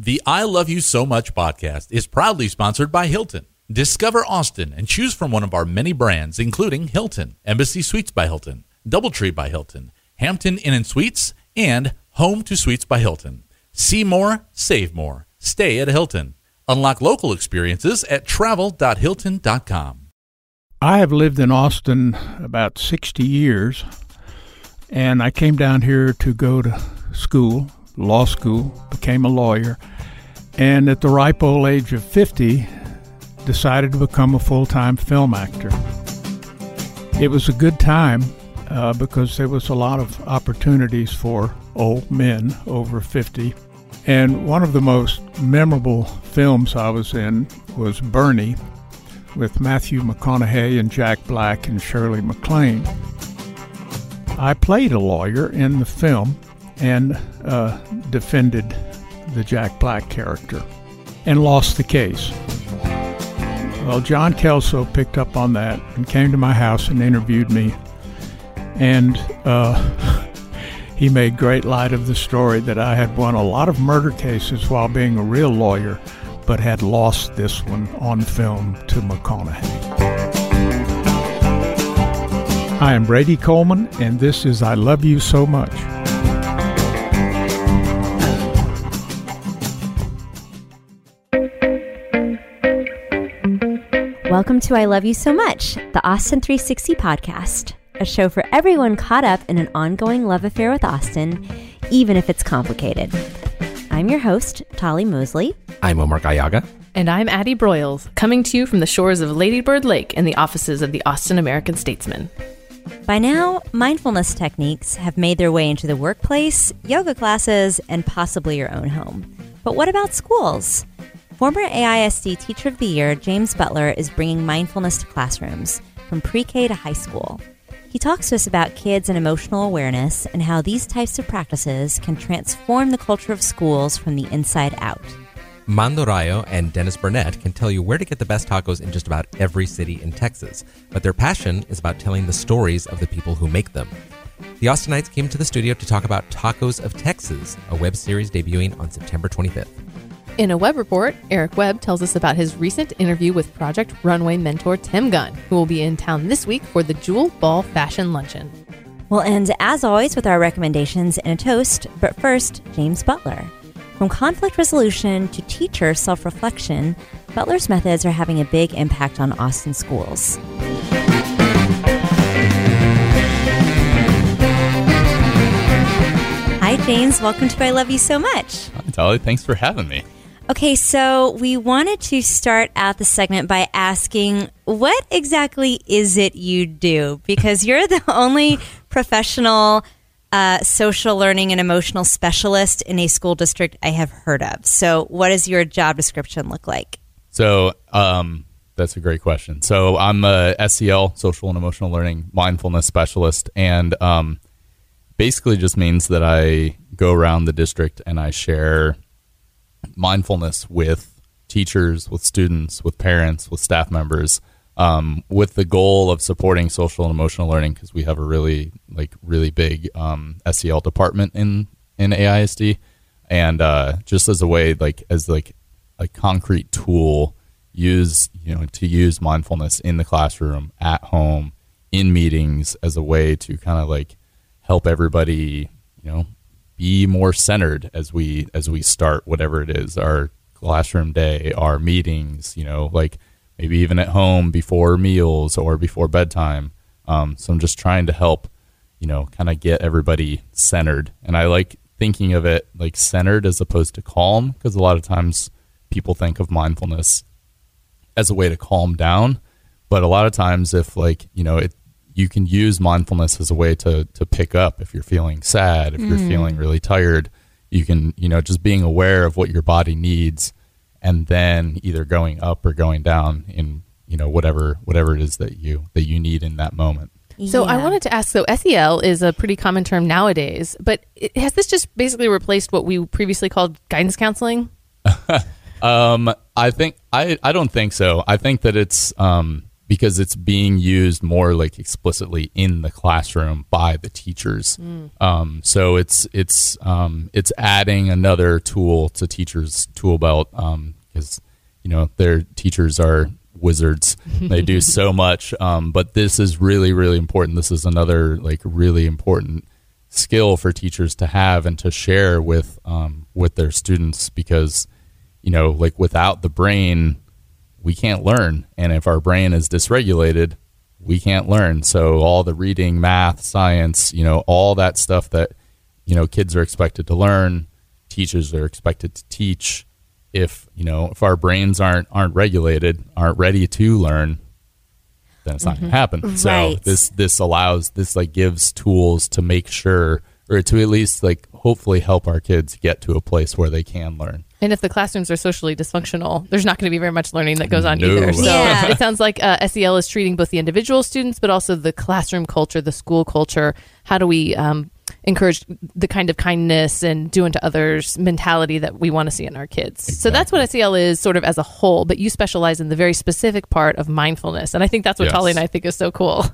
The I Love You So Much podcast is proudly sponsored by Hilton. Discover Austin and choose from one of our many brands, including Hilton, Embassy Suites by Hilton, Doubletree by Hilton, Hampton Inn and Suites, and Home2 Suites by Hilton. See more, save more. Stay at Hilton. Unlock local experiences at travel.hilton.com. I have lived in Austin about 60 years, and I came down here to go to school, law school, became a lawyer, and at the ripe old age of 50, decided to become a full time film actor. It was a good time uh, because there was a lot of opportunities for old men over 50. And one of the most memorable films I was in was Bernie with Matthew McConaughey and Jack Black and Shirley MacLaine. I played a lawyer in the film and uh, defended the Jack Black character and lost the case. Well, John Kelso picked up on that and came to my house and interviewed me. And uh, he made great light of the story that I had won a lot of murder cases while being a real lawyer but had lost this one on film to McConaughey. I'm Brady Coleman, and this is I Love You So Much. Welcome to I Love You So Much, the Austin 360 podcast, a show for everyone caught up in an ongoing love affair with Austin, even if it's complicated. I'm your host, Tolly Moseley. I'm Omar Gallaga. And I'm Addie Broyles, coming to you from the shores of Ladybird Lake in the offices of the Austin American Statesman. By now, mindfulness techniques have made their way into the workplace, yoga classes, and possibly your own home. But what about schools? Former AISD Teacher of the Year James Butler is bringing mindfulness to classrooms, from pre K to high school. He talks to us about kids and emotional awareness and how these types of practices can transform the culture of schools from the inside out. Mando Rayo and Dennis Burnett can tell you where to get the best tacos in just about every city in Texas, but their passion is about telling the stories of the people who make them. The Austinites came to the studio to talk about Tacos of Texas, a web series debuting on September 25th. In a Webb Report, Eric Webb tells us about his recent interview with Project Runway mentor Tim Gunn, who will be in town this week for the Jewel Ball Fashion Luncheon. We'll end, as always, with our recommendations and a toast, but first, James Butler. From conflict resolution to teacher self reflection, Butler's methods are having a big impact on Austin schools. Hi, James. Welcome to I Love You So Much. Hi, Tolly. Thanks for having me. Okay, so we wanted to start out the segment by asking what exactly is it you do? Because you're the only professional uh, social learning and emotional specialist in a school district I have heard of. So, what does your job description look like? So, um, that's a great question. So, I'm a SEL, social and emotional learning mindfulness specialist, and um, basically just means that I go around the district and I share mindfulness with teachers, with students, with parents, with staff members, um, with the goal of supporting social and emotional learning because we have a really like really big um, SEL department in in AISD, and uh, just as a way like as like a concrete tool use you know to use mindfulness in the classroom at home in meetings as a way to kind of like help everybody you know be more centered as we as we start whatever it is our classroom day our meetings you know like maybe even at home before meals or before bedtime. Um, so I'm just trying to help, you know, kind of get everybody centered. And I like thinking of it like centered as opposed to calm because a lot of times people think of mindfulness as a way to calm down. But a lot of times, if like, you know, it, you can use mindfulness as a way to, to pick up if you're feeling sad, if mm. you're feeling really tired, you can, you know, just being aware of what your body needs and then either going up or going down in you know whatever whatever it is that you that you need in that moment. So I wanted to ask. So SEL is a pretty common term nowadays, but it, has this just basically replaced what we previously called guidance counseling? Um, I think I I don't think so. I think that it's um because it's being used more like explicitly in the classroom by the teachers. Um, so it's it's um it's adding another tool to teachers' tool belt. Um, because you know their teachers are wizards. they do so much. Um, but this is really really important. This is another like really important skill for teachers to have and to share with um, with their students because you know like without the brain we can't learn. And if our brain is dysregulated we can't learn. So all the reading math science you know all that stuff that you know kids are expected to learn teachers are expected to teach. If you know if our brains aren't aren't regulated aren't ready to learn then it's not going to mm-hmm. happen. So Right. this this allows this like gives tools to make sure or to at least like hopefully help our kids get to a place where they can learn And if the classrooms are socially dysfunctional, there's not going to be very much learning that goes on No. either. So Yeah. it sounds like uh, SEL is treating both the individual students, but also the classroom culture, the school culture. How do we um, encourage the kind of kindness and do unto others mentality that we want to see in our kids? So that's what SEL is sort of as a whole, but you specialize in the very specific part of mindfulness. And I think that's what Yes. Holly and I think is so cool.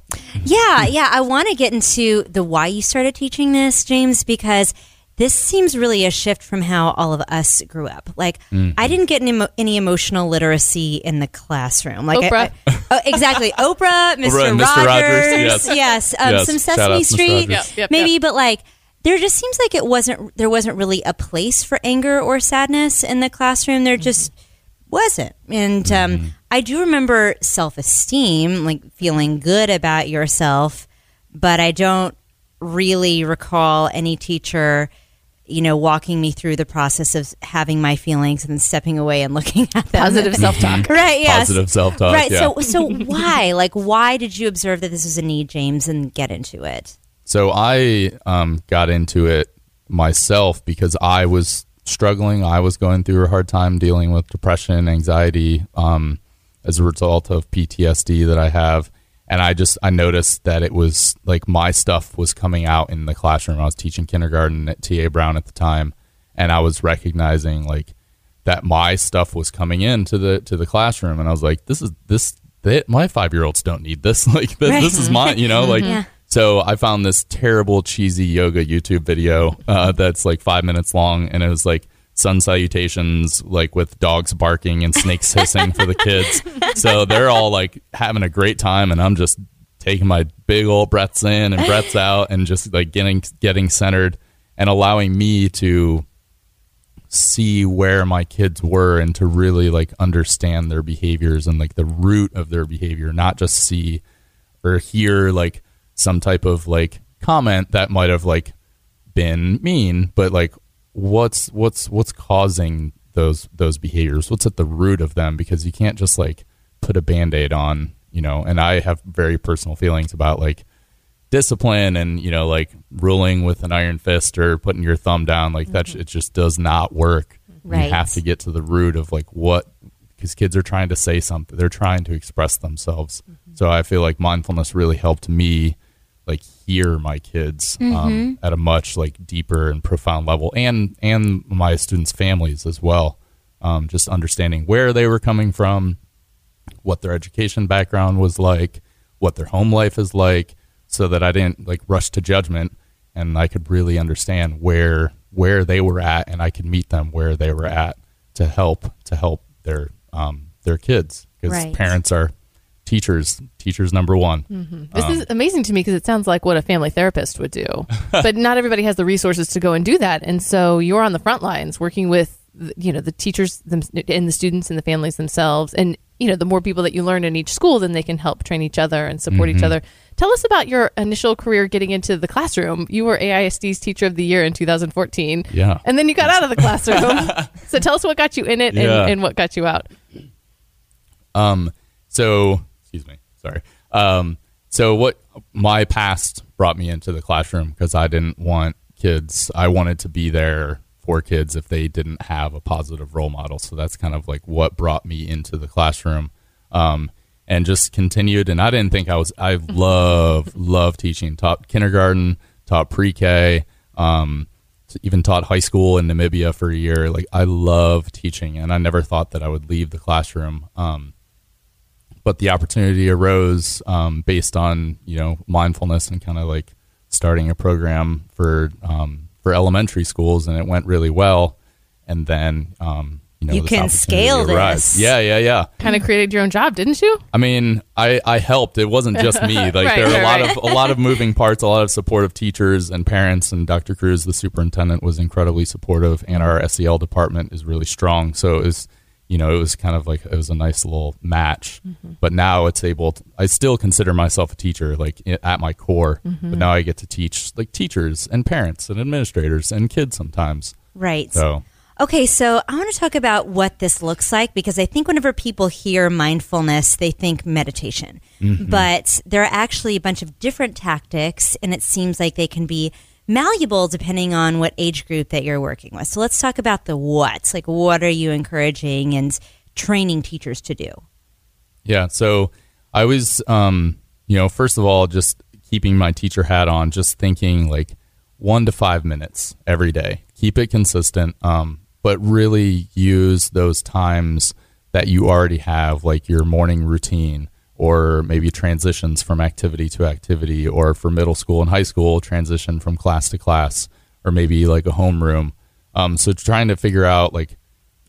Yeah, yeah. I want to get into the why you started teaching this, James, because this seems really a shift from how all of us grew up. Like, I didn't get any, emo- any emotional literacy in the classroom. Like, Oprah. I- oh, exactly. Oprah, Mr. Oprah and Rogers, Mr. Rogers, yes. yes, um, Yes. some Shout out Sesame Street, Yep, yep, maybe, yep. but like. There just seems like it wasn't. There wasn't really a place for anger or sadness in the classroom. There just wasn't. And um, I do remember self esteem, like feeling good about yourself, but I don't really recall any teacher, you know, walking me through the process of having my feelings and stepping away and looking at them. Positive self talk. right? Yes. positive self-talk Right. yeah. So, so why? Like, why did you observe that this was a need, James, and get into it? So I um, got into it myself because I was struggling. I was going through a hard time dealing with depression, anxiety, um, as a result of PTSD that I have. And I just I noticed that it was like my stuff was coming out in the classroom. I was teaching kindergarten at TA Brown at the time, and I was recognizing like that my stuff was coming into the to the classroom, and I was like, this is this. They, my five year olds don't need this. Like this, this is mine. You know, like Yeah. so I found this terrible cheesy yoga YouTube video uh, that's like five minutes long, and it was like sun salutations, like with dogs barking and snakes hissing for the kids. So they're all like having a great time, and I'm just taking my big old breaths in and breaths out, and just like getting getting centered and allowing me to see where my kids were and to really like understand their behaviors and like the root of their behavior, not just see or hear like some type of like comment that might have like been mean, but like what's what's what's causing those those behaviors? What's at the root of them? Because you can't just like put a band-aid on, you know, and I have very personal feelings about like discipline and you know like ruling with an iron fist or putting your thumb down like that mm-hmm. it just does not work Right. you have to get to the root of like what because kids are trying to say something they're trying to express themselves mm-hmm. so i feel like mindfulness really helped me like hear my kids um, at a much like deeper and profound level and and my students families as well um, just understanding where they were coming from what their education background was like, what their home life is like, so that I didn't like rush to judgment and I could really understand where where they were at and I could meet them where they were at to help to help their um, their kids because Right. parents are teachers teachers number one. Mm-hmm. This is um, amazing to me because it sounds like what a family therapist would do. but not everybody has the resources to go and do that. And so you're on the front lines working with the- you know the teachers and the students and the families themselves. And you know the more people that you learn in each school then they can help train each other and support each mm-hmm. other. Tell us about your initial career getting into the classroom. You were aisd's teacher of the year in 2014 Yeah. and then you got out of the classroom. So tell us what got you in it and, and what got you out. Um, so excuse me, sorry. Um, so what my past brought me into the classroom because I didn't want kids. I wanted to be there for kids if they didn't have a positive role model. So that's kind of like what brought me into the classroom. Um, and just continued. And I didn't think I was. I love love teaching. Taught kindergarten, taught pre-K, um, even taught high school in Namibia for a year. Like I love teaching, and I never thought that I would leave the classroom. Um, but the opportunity arose um, based on you know mindfulness and kind of like starting a program for um, for elementary schools, and it went really well. And then um, you know You can scale arose. this. Yeah, yeah, yeah. Kind of created your own job, didn't you? I mean, I, I helped. It wasn't just me. Like Right, there are a right, lot right. of a lot of moving parts, a lot of supportive teachers and parents. And Dr. Cruz, the superintendent, was incredibly supportive, and our SEL department is really strong. So it was, you know, it was kind of like it was a nice little match. Mm-hmm. But now it's able. To, I still consider myself a teacher, like at my core. Mm-hmm. But now I get to teach like teachers and parents and administrators and kids sometimes. Right. So Okay, so I want to talk about what this looks like because I think whenever people hear mindfulness, they think meditation. But there are actually a bunch of different tactics, and it seems like they can be malleable depending on what age group that you're working with. So let's talk about the what's Like, what are you encouraging and training teachers to do? Yeah. So I was, um, you know, first of all, just keeping my teacher hat on, just thinking like one to five minutes every day. Keep it consistent, um, but really use those times that you already have, like your morning routine, or maybe transitions from activity to activity, or for middle school and high school, transition from class to class, or maybe like a homeroom. Um, so trying to figure out like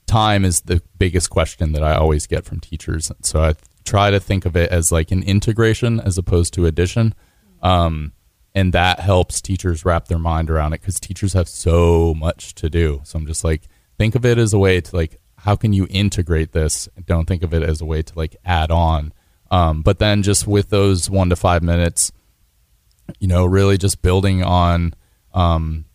time is the biggest question that I always get from teachers. So I try to think of it as like an integration as opposed to addition. Um, and that helps teachers wrap their mind around it because teachers have so much to do. So I'm just like, think of it as a way to like, how can you integrate this? Don't think of it as a way to like add on. Um, but then just with those one to five minutes, you know, really just building on um,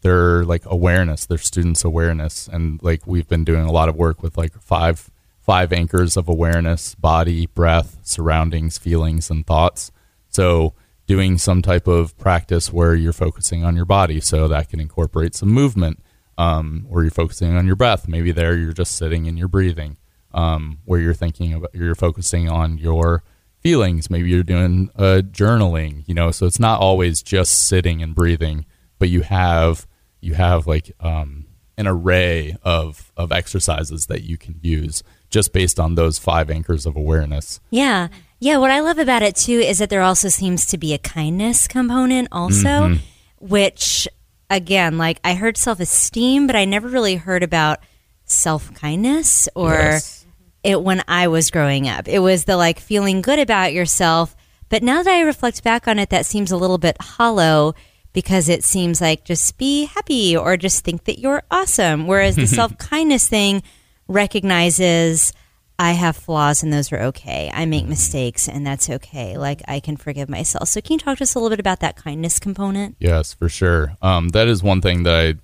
their like awareness, their students' awareness, and like we've been doing a lot of work with like five five anchors of awareness: body, breath, surroundings, feelings, and thoughts. So doing some type of practice where you're focusing on your body, so that can incorporate some movement, um, or you're focusing on your breath. Maybe there you're just sitting and you're breathing. Um, where you're thinking about, you're focusing on your feelings. Maybe you're doing uh, journaling, you know. So it's not always just sitting and breathing, but you have you have like um, an array of of exercises that you can use just based on those five anchors of awareness. Yeah. Yeah. What I love about it too is that there also seems to be a kindness component also, which again, like I heard self esteem, but I never really heard about self kindness or Yes. It when I was growing up. It was the like feeling good about yourself. But now that I reflect back on it, that seems a little bit hollow because it seems like just be happy or just think that you're awesome. Whereas the self kindness thing recognizes I have flaws and those are okay. I make mistakes and that's okay. Like I can forgive myself. So can you talk to us a little bit about that kindness component? Yes, for sure. Um, that is one thing that I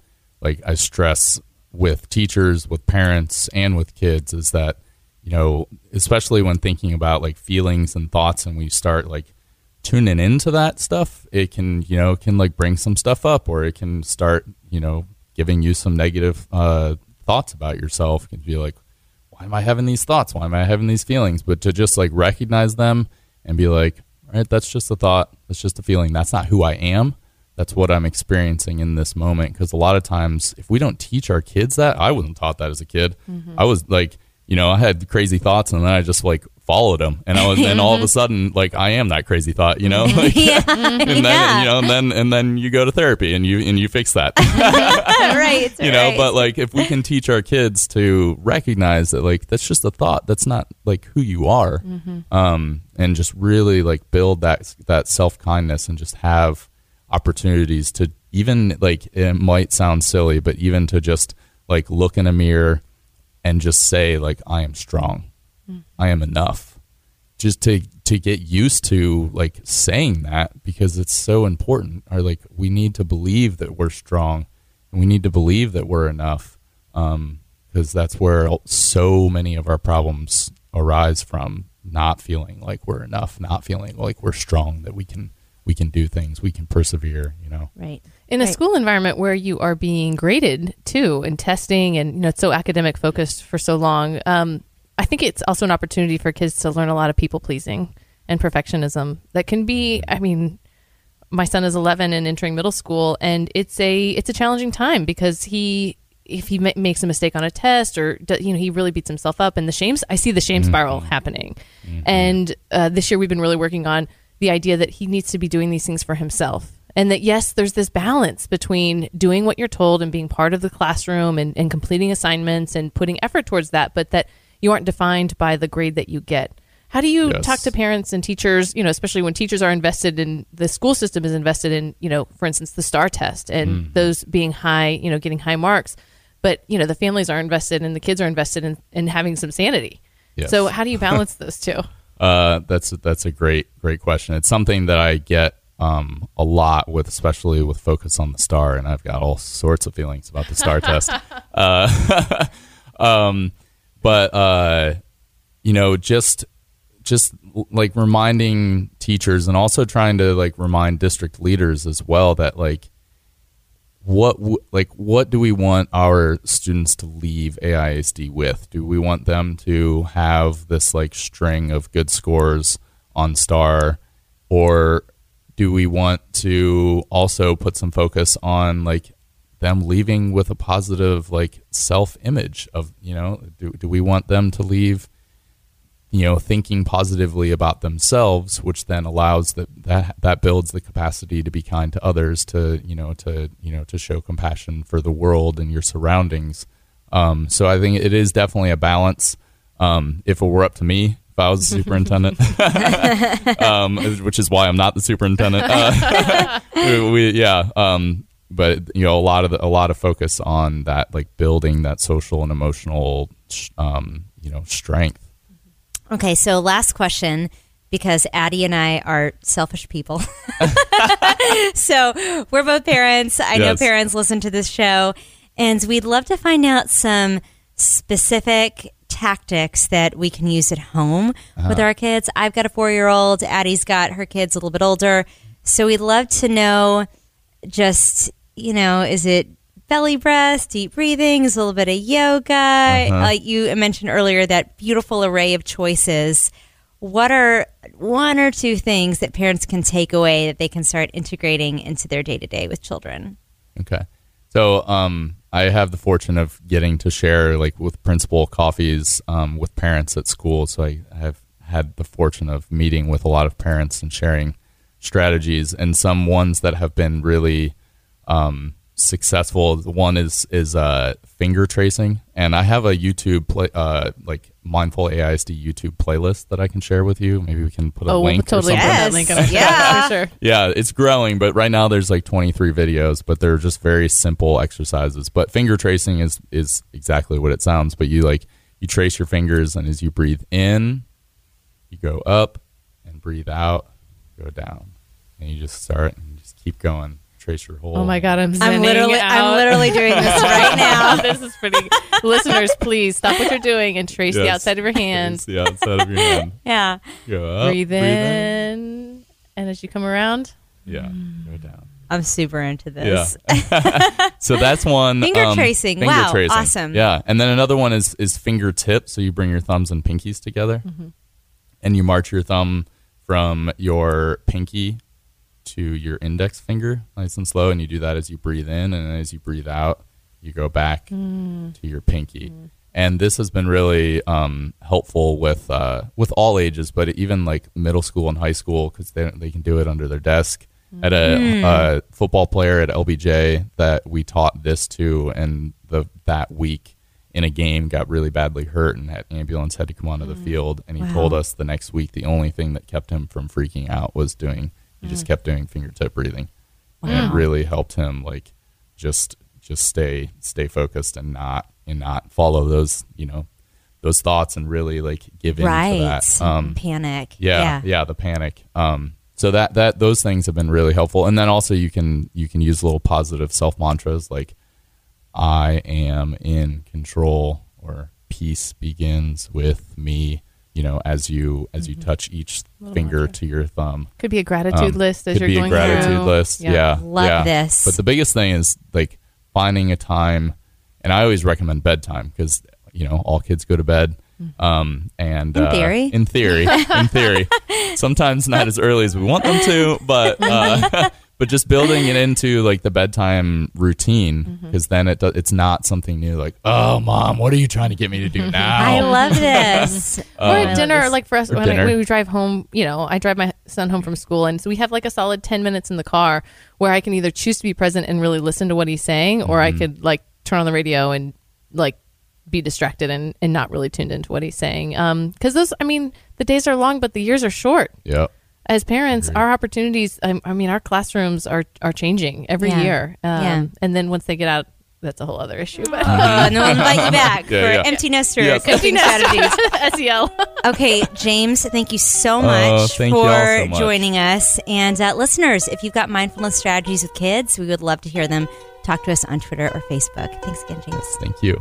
like. I stress with teachers, with parents, and with kids is that you know, especially when thinking about like feelings and thoughts, and we start like tuning into that stuff, it can you know can like bring some stuff up, or it can start you know giving you some negative uh, thoughts about yourself. It can be like, why am I having these thoughts? Why am I having these feelings? But to just like recognize them and be like, all right, that's just a thought. That's just a feeling. That's not who I am. That's what I'm experiencing in this moment. Because a lot of times, if we don't teach our kids that, I wasn't taught that as a kid. I was like, you know, I had crazy thoughts and then I just like followed them. And I was, then all of a sudden, like, I am that crazy thought, you know? Like, yeah. and then, yeah. you know, and then, and then you go to therapy and you, and you fix that. right. you know right. but like if we can teach our kids to recognize that like that's just a thought that's not like who you are um and just really like build that that self-kindness and just have opportunities to even like it might sound silly but even to just like look in a mirror and just say like i am strong hmm. i am enough just to to get used to like saying that because it's so important or like we need to believe that we're strong and we need to believe that we're enough um, because that's where so many of our problems arise from not feeling like we're enough not feeling like we're strong that we can we can do things, we can persevere. You know. Right. In a Right. school environment where you are being graded too and testing and you know it's so academic focused for so long um, i think it's also an opportunity for kids to learn a lot of people pleasing and perfectionism that can be i mean my son is 11 and entering middle school and it's a it's a challenging time because he if he ma- makes a mistake on a test or do, you know he really beats himself up and the shames i see the shame spiral happening. And uh, this year we've been really working on the idea that he needs to be doing these things for himself and that yes there's this balance between doing what you're told and being part of the classroom and, and completing assignments and putting effort towards that but that you aren't defined by the grade that you get how do you Yes. talk to parents and teachers you know especially when teachers are invested in the school system is invested in you know for instance the STAAR test and Mm-hmm. those being high you know getting high marks but you know the families are invested and the kids are invested in, in having some sanity Yes. so how do you balance those two Uh, that's that's a great great question. It's something that I get um, a lot with, especially with focus on the STAAR, and I've got all sorts of feelings about the STAAR test. Uh, um, but uh, you know, just just like reminding teachers, and also trying to like remind district leaders as well that like what w- like what do we want our students to leave AISD with? Do we want them to have this like string of good scores on STAAR or do we want to also put some focus on like them leaving with a positive like self-image of, you know, do do we want them to leave you know thinking positively about themselves which then allows that that that builds the capacity to be kind to others to you know to you know to show compassion for the world and your surroundings. Um, so i think it is definitely a balance. Um, if it were up to me i was the superintendent um, which is why i'm not the superintendent uh, we, we- yeah um, but you know a lot of the, a lot of focus on that like building that social and emotional um, you know strength Okay, so last question because Addie and I are selfish people. so we're both parents. I know parents listen to this show, and we'd love to find out some specific tactics that we can use at home with our kids. I've got a four year old, Addie's got her kids a little bit older. So we'd love to know just, you know, is it belly breath, deep breathing, is a little bit of yoga? Uh, you mentioned earlier that beautiful array of choices. What are one or two things that parents can take away that they can start integrating into their day to day with children? Okay. So um, I have the fortune of getting to share like with principal coffees um, with parents at school. So I have had the fortune of meeting with a lot of parents and sharing strategies and some ones that have been really um, successful. One is is uh, finger tracing, and I have a YouTube play uh, like mindful AISD YouTube playlist that I can share with you. Maybe we can put a oh we'll link. totally or something. Yes. link in our show Yeah. for sure Yeah, it's growing, but right now there's like 23 videos, but they're just very simple exercises. But finger tracing is is exactly what it sounds. But you like you trace your fingers, and as you breathe in, you go up, and breathe out, go down, and you just start and just keep going. Trace your whole. Oh my god, I'm I'm zenning literally, I'm literally doing this right now. this is pretty. Listeners, please stop what you're doing and trace the outside of your hand. Trace the outside of your hand. Yeah. Go up, breathe in, and as you come around, Yeah, go down. I'm super into this. Yeah. so that's one. Finger um, tracing. finger Wow, tracing. awesome. Yeah, and then another one is is fingertip. So you bring your thumbs and pinkies together, and you march your thumb from your pinky to your index finger, nice and slow. And you do that as you breathe in, and as you breathe out, you go back to your pinky. And this has been really um, helpful with uh, with all ages, but even like middle school and high school because they they can do it under their desk. At a uh, football player at LBJ that we taught this to, and the that week in a game got really badly hurt, and that ambulance had to come onto the field. And he Wow. told us the next week the only thing that kept him from freaking out was doing. He just kept doing fingertip breathing, and it really helped him like just just stay stay focused and not and not follow those you know those thoughts and really like give in Right. to that. Um, Panic. yeah, yeah, the panic. Um, so that that those things have been really helpful, and then also you can you can use little positive self mantras like "I am in control" or "Peace begins with me." You you know as you as you touch each finger to your thumb. Could be a gratitude Um, list as could you're be going a gratitude through. list. Yeah, Love yeah. this. But the biggest thing is like finding a time, and I always recommend bedtime because you know all kids go to bed. Um, and In uh, theory. in theory, in theory, sometimes not as early as we want them to, but uh, but just building it into like the bedtime routine because then it do, it's not something new. Like, oh, mom, what are you trying to get me to do now? I love this. or at dinner, this. like for us, when, I, when we drive home, you know, I drive my son home from school, and so we have like a solid 10 minutes in the car where I can either choose to be present and really listen to what he's saying, or Mm-hmm. I could like turn on the radio and like be distracted and, and not really tuned into what he's saying. Um, because those, I mean, the days are long, but the years are short. Yep. As parents, our opportunities, I, I mean, our classrooms are, are changing every Yeah. year. Um, Yeah. And then once they get out, that's a whole other issue. But Oh, and then we'll invite you back Yeah, for yeah. empty nester Yes. coping strategies. SEL. Okay, James, thank you so Oh, much thank for so much. joining us. And uh, listeners, if you've got mindfulness strategies with kids, we would love to hear them. Talk to us on Twitter or Facebook. Thanks again, James. Thank you.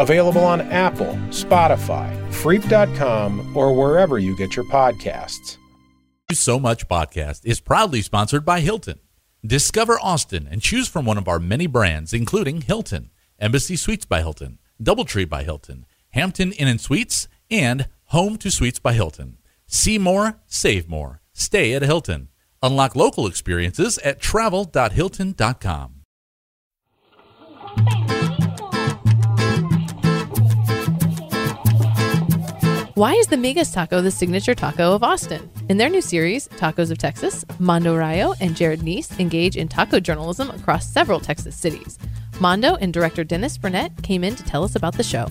Available on Apple, Spotify, Freep.com, or wherever you get your podcasts. So Much podcast is proudly sponsored by Hilton. Discover Austin and choose from one of our many brands, including Hilton, Embassy Suites by Hilton, Doubletree by Hilton, Hampton Inn and Suites, and Home2 Suites by Hilton. See more, save more. Stay at Hilton. Unlock local experiences at travel.hilton.com. Why is the Migas taco the signature taco of Austin? In their new series, Tacos of Texas, Mando Rayo and Jarod Neece engage in taco journalism across several Texas cities. Mando and director Dennis Burnett came in to tell us about the show.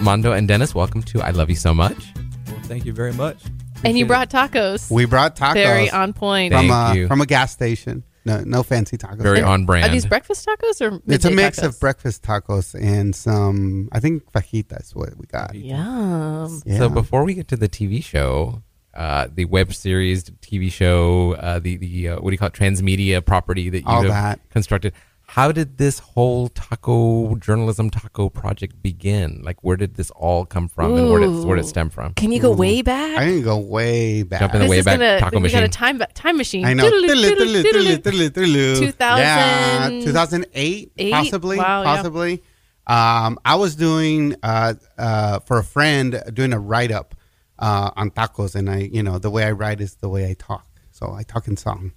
Mando and Dennis, welcome to I Love You So Much. Well, thank you very much. And you brought tacos. We brought tacos Very on point. Thank from a you. from a gas station. No, no fancy tacos. Very on brand. Are these breakfast tacos or It's a mix tacos? of breakfast tacos and some. I think fajitas. What we got? Yum. Yeah. So before we get to the TV show, uh, the web series, TV show, uh, the the uh, what do you call it, transmedia property that you All have that. constructed. How did this whole taco journalism taco project begin? Like, where did this all come from, and where did where did it stem from? Can you go way back? I can go way back. Jump in the this way is back gonna, taco we got a machine. time time machine. I know. Doodle-oo. 2000 Yeah, 2008, Eight? possibly. Wow, yeah. possibly. Um, I was doing uh, uh, for a friend doing a write up uh, on tacos, and I, you know, the way I write is the way I talk. So I talk in song.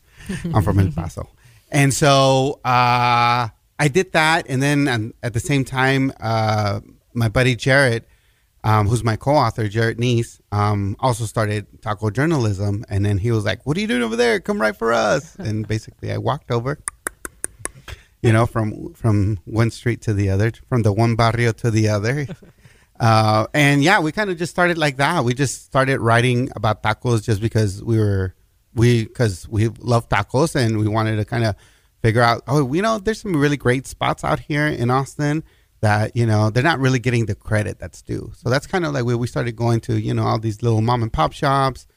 I'm from El Paso, and so uh, I did that, and then um, at the same time, uh, my buddy Jarod um, who's my co-author, Jarod Neece, um, also started taco journalism. And then he was like, "What are you doing over there? Come write for us." And basically, I walked over, you know, from from one street to the other, from the one barrio to the other. Uh, and yeah, we kind of just started like that. We just started writing about tacos just because we were we because we love tacos and we wanted to kind of figure out. Oh, you know, there's some really great spots out here in Austin that you know they're not really getting the credit that's due. So that's kind of like where we started going to. You know, all these little mom and pop shops,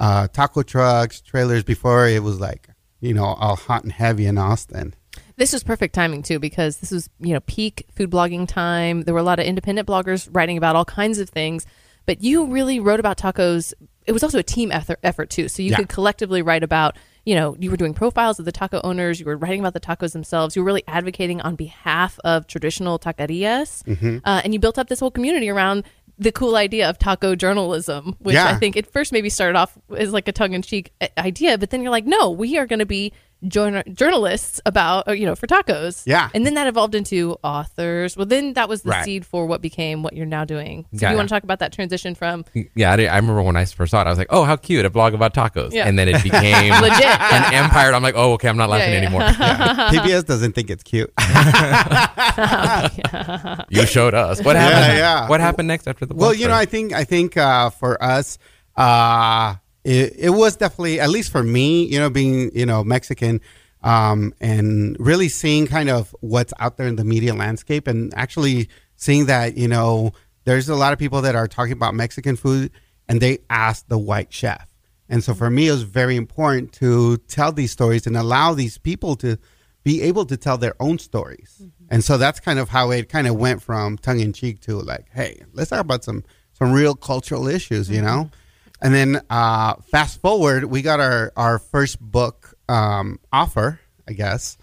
uh, taco trucks, trailers. Before it was like you know all hot and heavy in Austin. This was perfect timing too because this was you know peak food blogging time. There were a lot of independent bloggers writing about all kinds of things, but you really wrote about tacos. It was also a team effort, effort too, so you Yeah. could collectively write about. You know, you were doing profiles of the taco owners. You were writing about the tacos themselves. You were really advocating on behalf of traditional taquerias, Mm-hmm. uh, and you built up this whole community around the cool idea of taco journalism, which Yeah. I think at first maybe started off as like a tongue in cheek idea, but then you're like, no, we are going to be journal- journalists about uh, you know for tacos. Yeah. and then that evolved into authors. Well, then that was the Right. seed for what became what you're now doing. So, do Yeah. you want to talk about that transition from Yeah, I, I remember when I first saw it, I was like, "Oh, how cute! A blog about tacos." Yeah. And then it became Legit, yeah. an empire. I'm like, "Oh, okay, I'm not laughing yeah. anymore." PBS doesn't think it's cute. you showed us what happened. yeah. What happened next after the? well, blog you know, I think I think uh, for us, uh, it, it was definitely at least for me, you know, being you know Mexican, um, and really seeing kind of what's out there in the media landscape, and actually seeing that you know there's a lot of people that are talking about Mexican food, and they ask the white chef. And so for me, it was very important to tell these stories and allow these people to be able to tell their own stories. And so that's kind of how it kind of went from tongue in cheek to like, hey, let's talk about some some real cultural issues, you know. And then uh, fast forward, we got our our first book um, offer, I guess.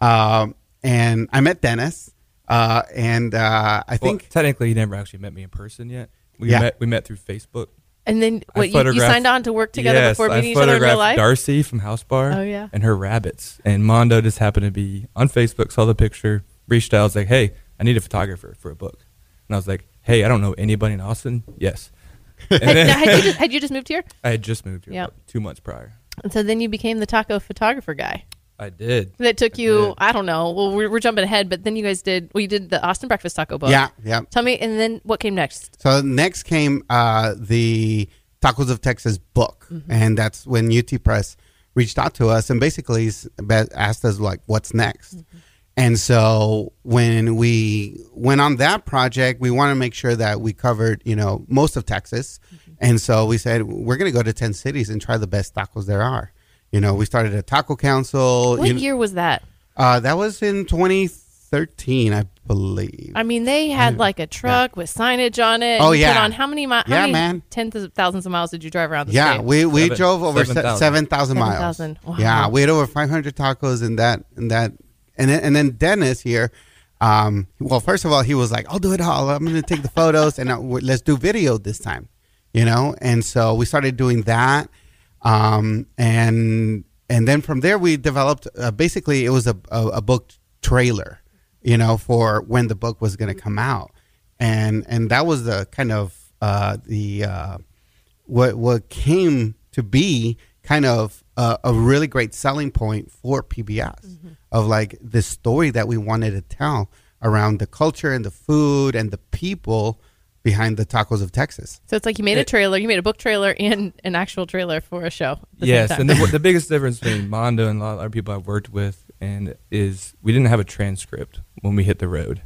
Um, and I met Dennis, uh, and uh, I Well, think technically, he never actually met me in person yet. We Yeah. met. We met through Facebook. and then what you, you signed on to work together yes, before I meeting each other in real life. Darcy from House Bar. Oh, yeah. and her rabbits. And Mando just happened to be on Facebook, saw the picture, reached out, was like, "Hey, I need a photographer for a book." And I was like, "Hey, I don't know anybody in Austin." Yes. And Had, then had you just had you just moved here? I had just moved here Yep. two months prior. And so then you became the taco photographer guy. I did. That took I you, did. I don't know. Well, we're, we're jumping ahead, but then you guys did. Well, you did the Austin Breakfast Taco Book. yeah, yeah. Tell me, and then what came next? So next came uh, the Tacos of Texas book, and that's when UT Press reached out to us and basically s- ba- asked us like, "What's next?" And so when we went on that project, we want to make sure that we covered, you know, most of Texas, and so we said we're going to go to ten cities and try the best tacos there are. You know, we started a taco council. What you know- year was that? Uh, that was in 2013, I believe. I mean, they had like a truck with signage on it. Oh, You Put yeah. on how many miles? Yeah, many man. Tens of thousands of miles did you drive around the Yeah, state? we, we Seven- drove over 7,000. 7,000 miles. 7,000. Wow. Yeah, we had over 500 tacos in that in that and then, and then Dennis here um well first of all he was like I'll do it all. I'm going to take the photos and uh, w- let's do video this time. You know? And so we started doing that um and and then from there we developed uh, basically it was a, a a book trailer, you know, for when the book was going to come out. And and that was the kind of uh the uh what what came to be kind of a, a really great selling point for PBS of like this story that we wanted to tell around the culture and the food and the people behind the tacos of Texas. So it's like you made a trailer, you made a book trailer and an actual trailer for a show. yes, and the, the biggest difference between Mando and a lot of other people I've worked with, and is we didn't have a transcript when we hit the road.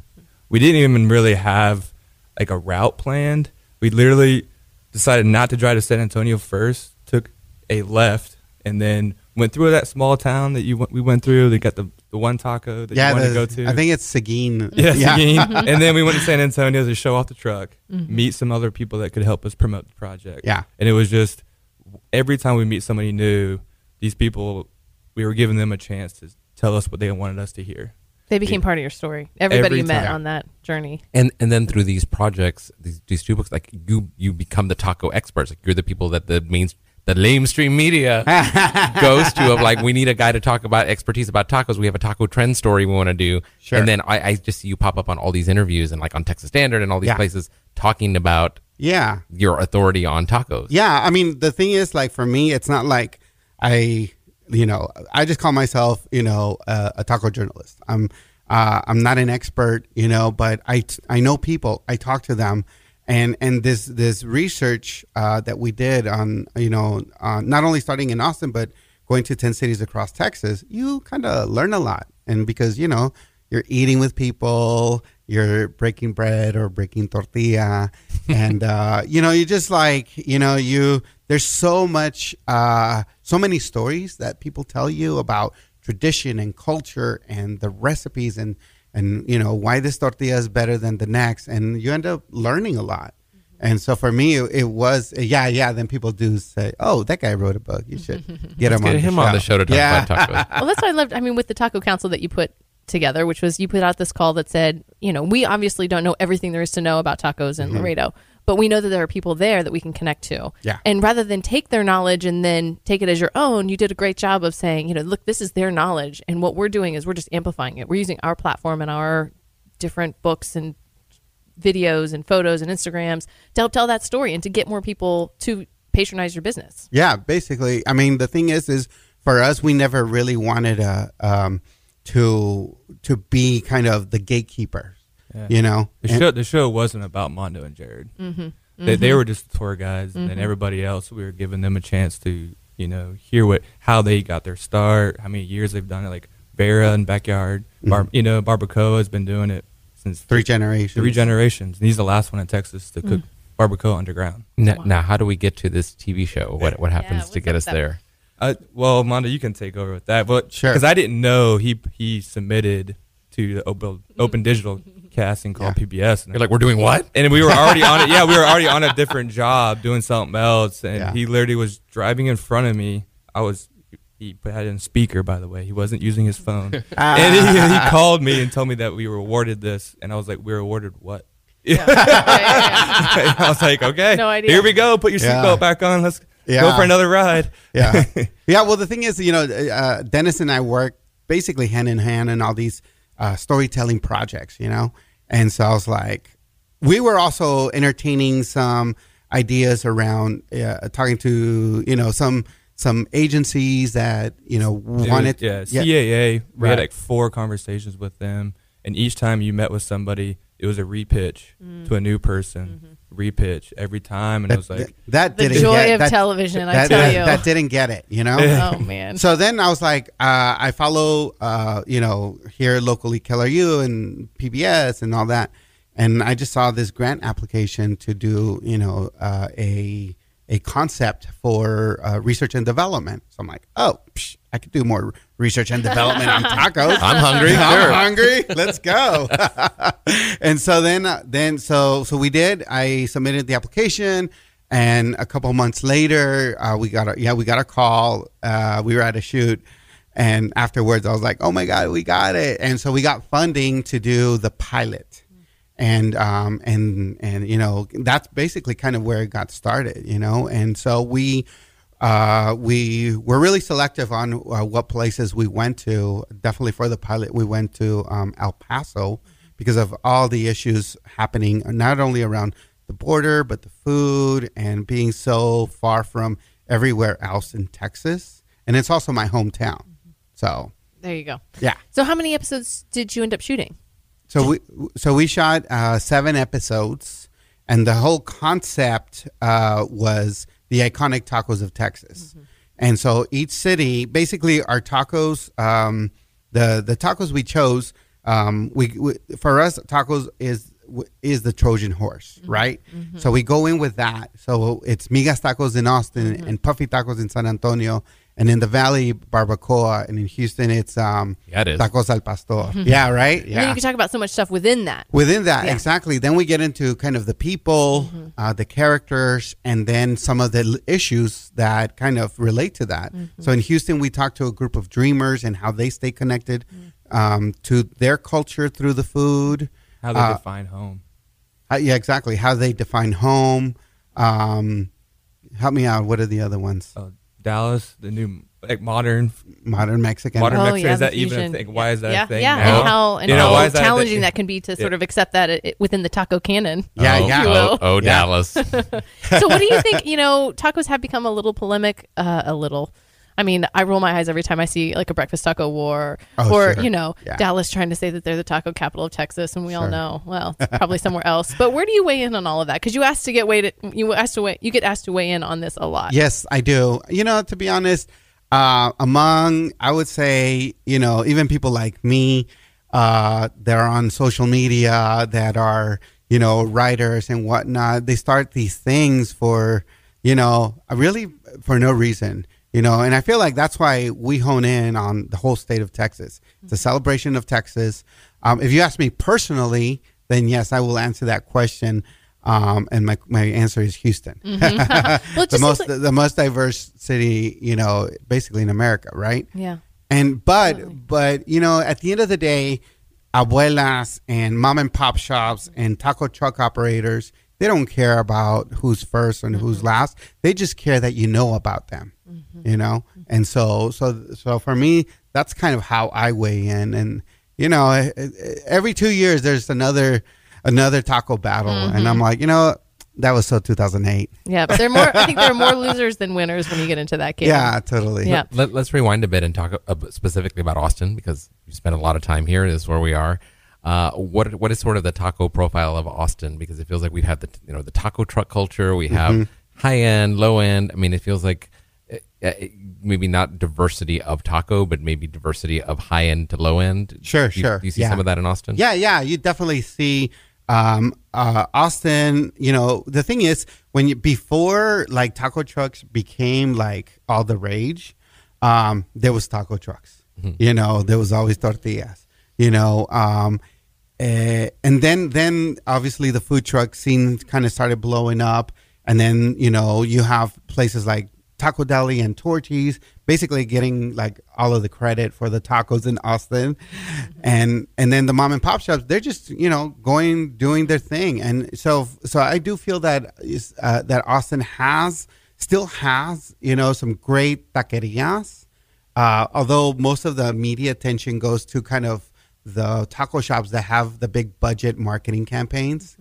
We didn't even really have like a route planned. We literally decided not to drive to San Antonio first. Took a left, and then went through that small town that you went, we went through. They got the the one taco that yeah, you wanted the- to go to. I think it's Seguin. Yes, yeah. again. and then we went to San Antonio to show off the truck, mm-hmm. meet some other people that could help us promote the project. Yeah. And it was just every time we meet somebody new, these people, we were giving them a chance to tell us what they wanted us to hear. they became part of your story. Everybody Every you met time. on that journey. And and then through these projects, these, these two books, like you you become the taco experts. Like you're the people that the main the lamestream media goes to of like we need a guy to talk about expertise about tacos. We have a taco trend story we want to do. Sure. And then I, I just see you pop up on all these interviews and like on Texas Standard and all these Yeah. places talking about yeah. your authority on tacos. Yeah, I mean, the thing is, like, for me, it's not like I, you know, I just call myself, you know, a, a taco journalist. I'm, uh, I'm not an expert, you know, but I, I know people. I talk to them, and and this this research uh, that we did on, you know, uh, not only starting in Austin but going to ten cities across Texas, you kind of learn a lot, and because you know you're eating with people, you're breaking bread or breaking tortilla, and uh, you know you just like you know you there's so much uh, so many stories that people tell you about tradition and culture and the recipes and and you know why this tortilla is better than the next, and you end up learning a lot. Mm-hmm. And so for me, it, it was yeah, yeah. Then people do say, "Oh, that guy wrote a book. You should get him, Get on, him the on show. the show to talk yeah. about tacos. well, that's what I loved. I mean, with the Taco Council that you put together, which was you put out this call that said, you know, we obviously don't know everything there is to know about tacos in mm-hmm. Laredo, but we know that there are people there that we can connect to. Yeah. And rather than take their knowledge and then take it as your own, you did a great job of saying, you know, look, this is their knowledge, and what we're doing is we're just amplifying it. We're using our platform and our different books and videos and photos and Instagrams to help tell that story and to get more people to patronize your business. Yeah, basically. I mean, the thing is, is for us, we never really wanted a, um, to to be kind of the gatekeeper. Yeah. You know, The And- show the show wasn't about Mando and Jarod. Mm-hmm. They, they were just tour guides, and then everybody else we were giving them a chance to you know hear what how they got their start, how many years they've done it. Like Vera and Backyard, Bar, you know Barbacoa has been doing it since three generations. three generations. And he's the last one in Texas to cook barbacoa underground. Now, now, how do we get to this TV show? What what happens what's to get us that? there? Uh, well, Mando, you can take over with that, but Sure. because I didn't know he he submitted to the open, open digital casting called PBS. And You're like, we're doing what? and we were already on it. Yeah, we were already on a different job doing something else, and Yeah. he literally was driving in front of me. I was. He put had it in speaker, by the way. He wasn't using his phone, and he, he called me and told me that we were awarded this, and I was like, "We were awarded what?" yeah I was like, "Okay, No idea. Here we go. Put your Yeah. seatbelt back on. Let's go Yeah. for another ride." yeah yeah well the thing is you know uh, dennis and i work basically hand in hand in all these uh, storytelling projects you know and so i was like we were also entertaining some ideas around uh, talking to you know some some agencies that you know Dude, wanted yeah, CAA. We Right. had like four conversations with them, and each time you met with somebody, it was a repitch to a new person, repitch every time, and it that, was like, that The didn't joy get, of that, television, I tell that, you. that didn't get it you know? Oh man. So then I was like, uh, I follow, uh, you know, here locally KLRU and PBS and all that, and I just saw this grant application to do, you know, uh, a a concept for uh, research and development. So I'm like, oh, psh, I could do more research and development on tacos. I'm hungry. I'm Sure. hungry. Let's go. and so then, uh, then so so we did. I submitted the application, and a couple months later, uh, we got a yeah we got a call. Uh, we were at a shoot, and afterwards, I was like, oh my god, we got it! And so we got funding to do the pilot. And um and and you know that's basically kind of where it got started, you know. And so we uh, we were really selective on uh, what places we went to. Definitely for the pilot, we went to um, El Paso because of all the issues happening, not only around the border, but the food and being so far from everywhere else in Texas. And it's also my hometown. So, there you go. yeah. So how many episodes did you end up shooting? So we so we shot uh, seven episodes, and the whole concept uh, was the iconic tacos of Texas. And so each city, basically, our tacos, um, the the tacos we chose, um, we, we for us tacos is is the Trojan horse, right? So we go in with that. So it's Migas Tacos in Austin and Puffy Tacos in San Antonio, and in the Valley Barbacoa, and in Houston it's um, Yeah, it is. Tacos al Pastor. Yeah, right. And you can talk about so much stuff within that. Within that, Yeah. exactly. Then we get into kind of the people, uh, the characters, and then some of the issues that kind of relate to that. So in Houston, we talked to a group of dreamers and how they stay connected um, to their culture through the food. how they Uh, define home. How, yeah, exactly. How they define home. Um, help me out. What are the other ones? Uh, Dallas, the new like modern Modern Mexican. modern Oh, Mexico. yeah, is the that even a thing? Why is that yeah, a thing? yeah, now? and how and You know, how why is that challenging thing? that can be to sort of accept that it, it- within the taco canon. Yeah, oh, yeah. Oh, oh, Yeah. Dallas. so what do you think? You know, tacos have become a little polemic. Uh, a little. I mean, I roll my eyes every time I see like a breakfast taco war, Oh, or sure. you know, Yeah. Dallas trying to say that they're the taco capital of Texas, and we all know, well, probably somewhere else. But where do you weigh in on all of that? Because you asked to get weighed, you asked to weigh, you get asked to weigh in on this a lot. Yes, I do. You know, to be honest, uh, among I would say, you know, even people like me, uh, that are on social media, that are you know writers and whatnot, they start these things for you know really for no reason. You know, and I feel like that's why we hone in on the whole state of Texas. It's a celebration of Texas. Um, if you ask me personally, then yes, I will answer that question. Um, and my, my answer is Houston. Well, the most like- the most diverse city, you know, basically in America, right? yeah. And but but you know, at the end of the day, abuelas and mom and pop shops and taco truck operators they don't care about who's first and who's mm-hmm. last. They just care that you know about them, mm-hmm. you know. Mm-hmm. And so, so, so for me, that's kind of how I weigh in. And you know, every two years there's another another taco battle, and I'm like, you know, that was so 2008. Yeah, but they're more. I think there are more losers than winners when you get into that game. Yeah, totally. Yeah. Let, us rewind a bit and talk uh, specifically about Austin because you spent a lot of time here. This is where we are. Uh, what what is sort of the taco profile of Austin? Because it feels like we've had the you know the taco truck culture. We have Mm-hmm. high end, low end. I mean, it feels like uh, uh, maybe not diversity of taco, but maybe diversity of high end to low end. Sure, Do you, sure. Do you see Yeah. some of that in Austin? Yeah, yeah, you definitely see um, uh, Austin. You know, the thing is, when you before like taco trucks became like all the rage, um, there was taco trucks. You know, there was always tortillas. You know, um, eh, and then then obviously the food truck scene kind of started blowing up, and then you know you have places like Taco Deli and Torchy's basically getting like all of the credit for the tacos in Austin, and and then the mom and pop shops they're just you know going doing their thing, and so so I do feel that uh, that Austin has still has you know some great taquerias. Uh, although most of the media attention goes to kind of the taco shops that have the big budget marketing campaigns.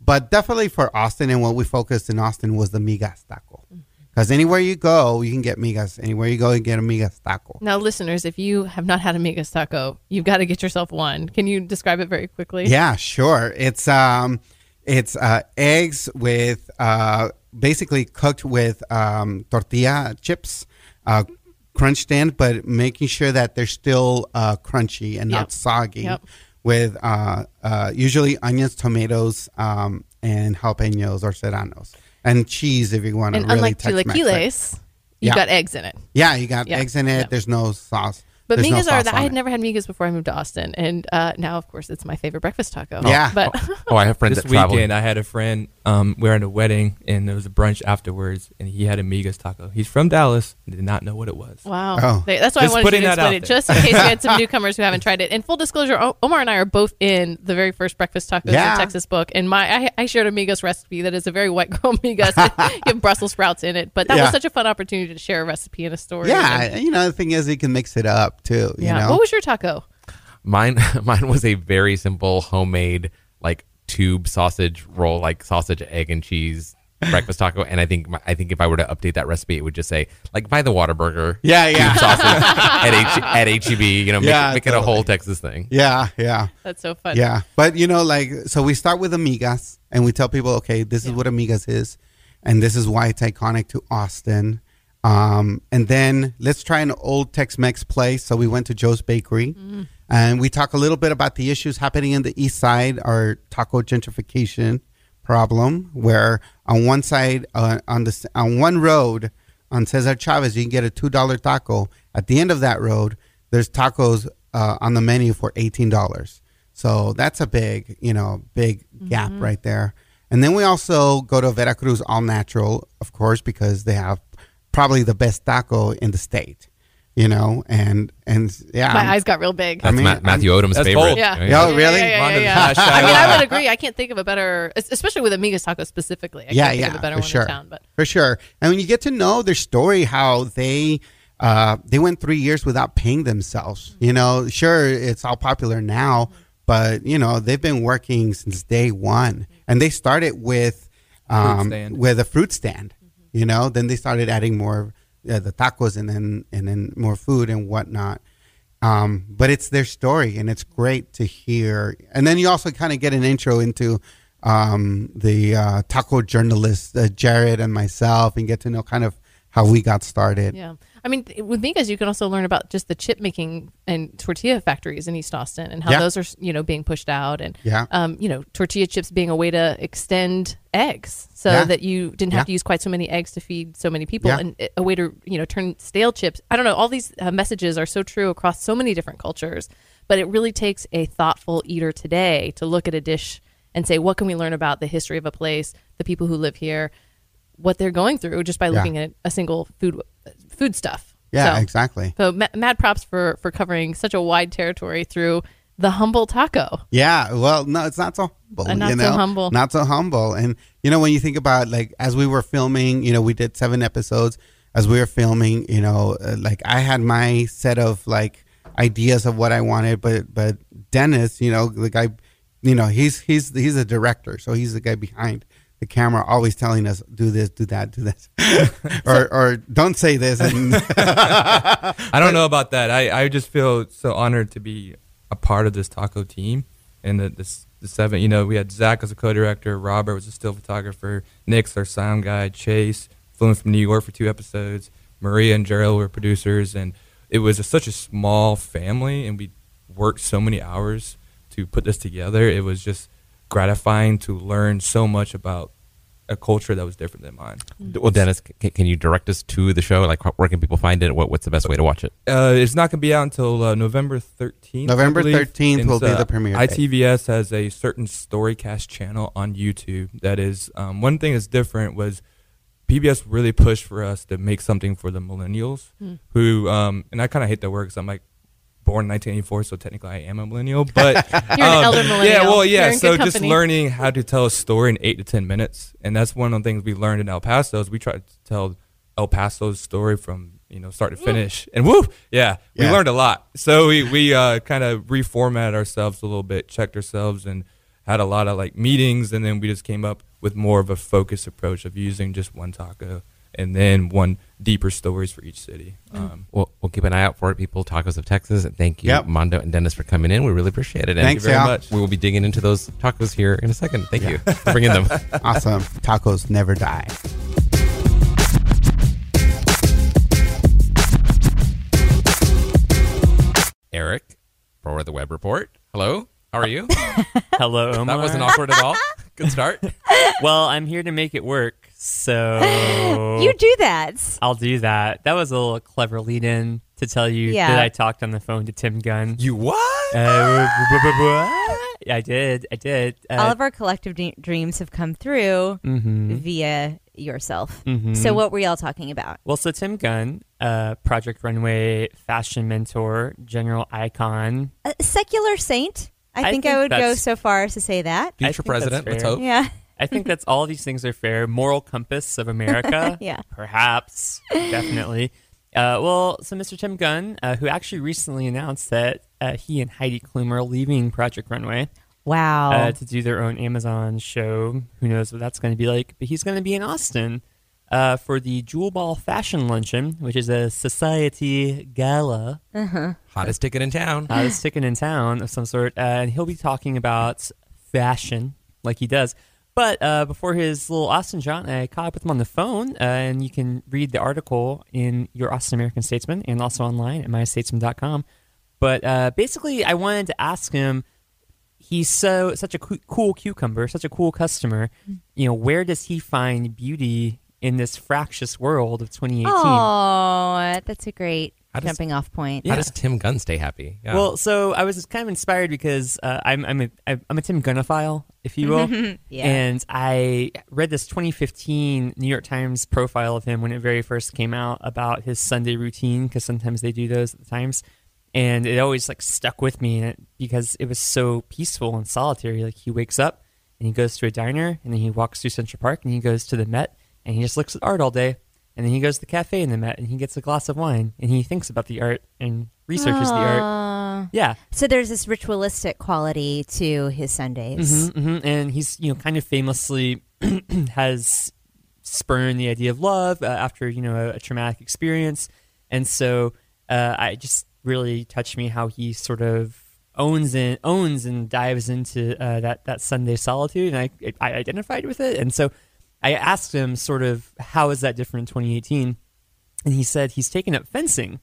But definitely for Austin and what we focused in Austin was the migas taco. Because anywhere you go, you can get migas. Anywhere you go, you get a migas taco. Now, listeners, if you have not had a Migas taco, you've got to get yourself one. Can you describe it very quickly? Yeah, sure. It's um, it's uh, eggs with uh, basically cooked with um, tortilla chips, uh, crunched in, but making sure that they're still uh, crunchy and Yep. not soggy. Yep. With uh, uh, usually onions, tomatoes, um, and jalapenos or serranos, and cheese if you want to And really unlike chilaquiles, you've Yeah. got eggs in it. Yeah, you got eggs in it. There's no sauce. But There's no migas are sauce that I had it. never had migas before I moved to Austin, and uh, now, of course, it's my favorite breakfast taco. Yeah. but Oh, I have friends this that travel. weekend, I had a friend. Um, we were at a wedding, and there was a brunch afterwards, and he had a migas taco. He's from Dallas, and did not know what it was. wow, Oh. That's why Just I wanted you putting to that explain out it, there. just in case we had some newcomers who haven't tried it. And full disclosure, Omar and I are both in the very first breakfast tacos Yeah. in Texas book, and my I, I shared a migas recipe that is a very white girl migas. you have Brussels sprouts in it, but that Yeah. was such a fun opportunity to share a recipe and a story. Yeah, And- you know the thing is, you can mix it up too. You yeah. know, What was your taco? Mine mine was a very simple homemade like tube sausage roll, like sausage, egg, and cheese breakfast taco. And I think I think if I were to update that recipe, it would just say like buy the Whataburger Yeah, yeah. tube sausage at H, at HEB. You know, make, Yeah, make it a whole Texas thing. yeah, yeah. That's so fun. Yeah, but you know, like, so we start with amigas, and we tell people, okay, this is what amigas is, and this is why it's iconic to Austin. Um, and then let's try an old Tex-Mex place. So we went to Joe's Bakery, and we talk a little bit about the issues happening in the East Side, our taco gentrification problem, where on one side, uh, on the on one road on Cesar Chavez, you can get a two dollar taco. At the end of that road, there's tacos uh, on the menu for eighteen dollars. So that's a big, you know, big gap right there. And then we also go to Veracruz All Natural, of course, because they have probably the best taco in the state. You know, and and yeah, My eyes got real big. That's mean, Ma- Matthew Odam's That's favorite. bold. Yeah. right? Oh, really? Yeah, yeah, yeah, yeah, yeah. I mean, I would agree. I can't think of a better, especially with Amigos migas taco specifically. I yeah, can't think yeah, of a better for one sure, in town. But for sure. And when you get to know their story, how they uh, they went three years without paying themselves. You know, sure, it's all popular now, but you know they've been working since day one, and they started with um, stand. with a fruit stand. You know, then they started adding more uh, the tacos and then and then more food and whatnot. Um, but it's their story, and it's great to hear. And then you also kind of get an intro into um, the uh, taco journalist uh, Jarod and myself, and get to know kind of how we got started. yeah, I mean, with migas, you can also learn about just the chip making and tortilla factories in East Austin and how Yeah. those are, you know, being pushed out, and Yeah. um, you know, tortilla chips being a way to extend eggs so Yeah. that you didn't have to use quite so many eggs to feed so many people, and a way to, you know, turn stale chips. I don't know. All these uh, messages are so true across so many different cultures, but it really takes a thoughtful eater today to look at a dish and say, what can we learn about the history of a place, the people who live here, what they're going through just by Yeah. looking at a single food food stuff. Yeah, So- exactly. So ma- mad props for for covering such a wide territory through the humble taco. Yeah, well, no, it's not so humble. Uh, not you so humble. Not so humble. And you know, when you think about like as we were filming, you know, we did seven episodes. As we were filming, you know, uh, like I had my set of like ideas of what I wanted, but but Dennis, you know, the guy, you know, he's he's he's a director, so he's the guy behind the camera, always telling us do this, do that, do this, or or don't say this. And I don't know about that. I, I just feel so honored to be a part of this taco team and the this the seven. You know, we had Zach as a co-director, Robert was a still photographer, Nick's our sound guy, Chase flew in from New York for two episodes, Maria and Gerald were producers, and it was a, such a small family, and we worked so many hours to put this together. It was just gratifying to learn so much about a culture that was different than mine. Well, Dennis, can, can you direct us to the show? Like, where can people find it? What, what's the best way to watch it? Uh, it's not going to be out until uh, November 13th. November believe. 13th will It's, be uh, the premiere date. ITVS has a certain Storycast channel on YouTube. That is um, one thing that's different was PBS really pushed for us to make something for the millennials who, um, and I kind of hate that word because I'm like born in 1984, so technically I am a millennial. But um, You're an elder Yeah, well, yeah. So just learning how to tell a story in eight to ten minutes, and that's one of the things we learned in El Paso. Is we tried to tell El Paso's story from you know start to finish, and woo, yeah, we Yeah. learned a lot. So we we uh, kind of reformatted ourselves a little bit, checked ourselves, and had a lot of like meetings, and then we just came up with more of a focused approach of using just one taco and then one deeper stories for each city. Um, We'll, we'll keep an eye out for it, people. Tacos of Texas. And thank you, Yep. Mando and Dennis, for coming in. We really appreciate it. And Thanks, very y'all. much. We will be digging into those tacos here in a second. Thank you for bringing them. awesome, tacos never die. Eric for the Webb Report. Hello. How are you? Hello, Omar. that wasn't awkward at all. Good start. Well, I'm here to make it work, so You do that. I'll do that. That was a little clever lead-in to tell you Yeah. that I talked on the phone to Tim Gunn. You what? Uh, I did. I did. Uh, All of our collective de- dreams have come through mhm. via yourself. Mhm. So, what were y'all talking about? Well, so Tim Gunn, uh, Project Runway fashion mentor, general icon. A secular saint? I, I think, think I would go that's- so far as to say that. I Future think that's president. Let's fair. hope. Yeah. I think that's all these things are fair. Moral compass of America. Yeah. Perhaps. Definitely. Uh, well, so Mr. Tim Gunn, uh, who actually recently announced that uh, he and Heidi Klum are leaving Project Runway Wow. uh, to do their own Amazon show. Who knows what that's going to be like? But he's going to be in Austin uh, for the Jewel Ball Fashion Luncheon, which is a society gala, Hottest ticket in town. hottest ticket in town of some sort. Uh, and he'll be talking about fashion like he does. But uh, before his little Austin jaunt, I caught up with him on the phone, uh, and you can read the article in your Austin American Statesman and also online at mystatesman.com. But uh, basically, I wanted to ask him. He's so such a coo- cool cucumber, such a cool customer. You know, where does he find beauty in this fractious world of 2018? Oh, that's a great How does- jumping off point. How does Tim Gunn stay happy? Yeah. Well, so I was kind of inspired because uh, I'm I'm a I'm a Tim Gunnophile, if you will, Yeah. and I read this 2015 New York Times profile of him when it very first came out about his Sunday routine because sometimes they do those at the times, and it always like stuck with me and it, because it was so peaceful and solitary. Like he wakes up and he goes to a diner and then he walks through Central Park and he goes to the Met and he just looks at art all day. And then he goes to the cafe in the Met and he gets a glass of wine and he thinks about the art and researches the art. Yeah. So there's this ritualistic quality to his Sundays. hmm And he's, you know, kind of famously has spurned the idea of love uh, after, you know, a, a traumatic experience. And so uh, I just really touched me how he sort of owns and owns and dives into uh, that that Sunday solitude, and I I identified with it. And so I asked him sort of how is that different in 2018, and he said he's taken up fencing.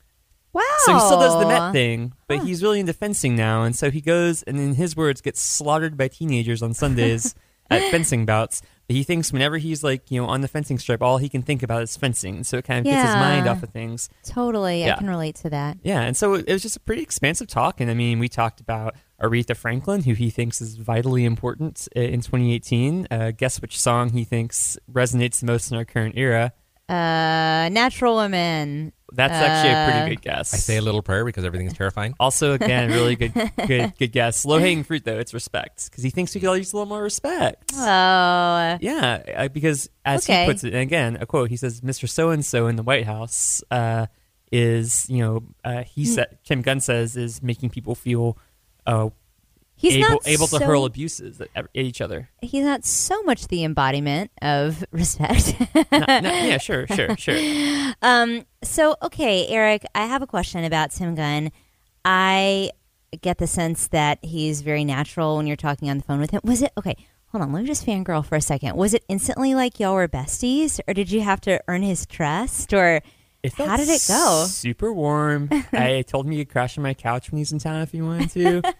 Wow. So he still does the Met thing, but he's really into fencing now. And so he goes and, in his words, gets slaughtered by teenagers on Sundays at fencing bouts. But he thinks whenever he's like, you know, on the fencing strip, all he can think about is fencing. So it kind of gets his mind off of things. Totally. I can relate to that. Yeah. And so it was just a pretty expansive talk. And I mean, we talked about Aretha Franklin, who he thinks is vitally important in 2018. Uh, guess which song he thinks resonates the most in our current era? Uh, Natural Women. That's actually a Uh, pretty good guess. I say a little prayer because everything's terrifying. Also, again, really good, good, good guess. Low hanging fruit though, it's respect because he thinks we could all use a little more respect. Oh, Yeah, uh, because as Okay. he puts it, and again, a quote. He says, "Mr. So and So in the White House uh, is, you know, uh, he Hmm. said Tim Gunn says is making people feel uh, he's able not able to so, hurl abuses at, each other." He's not so much the embodiment of respect. No- no, yeah, sure, sure, sure. Um, so okay, Eric, I have a question about Tim Gunn. I get the sense that he's very natural when you're talking on the phone with him. Was it okay? Hold on, let me just fangirl for a second. Was it instantly like y'all were besties, or did you have to earn his trust, or how did it go? Super warm. I told him he could crash on my couch when he's in town if he wanted to.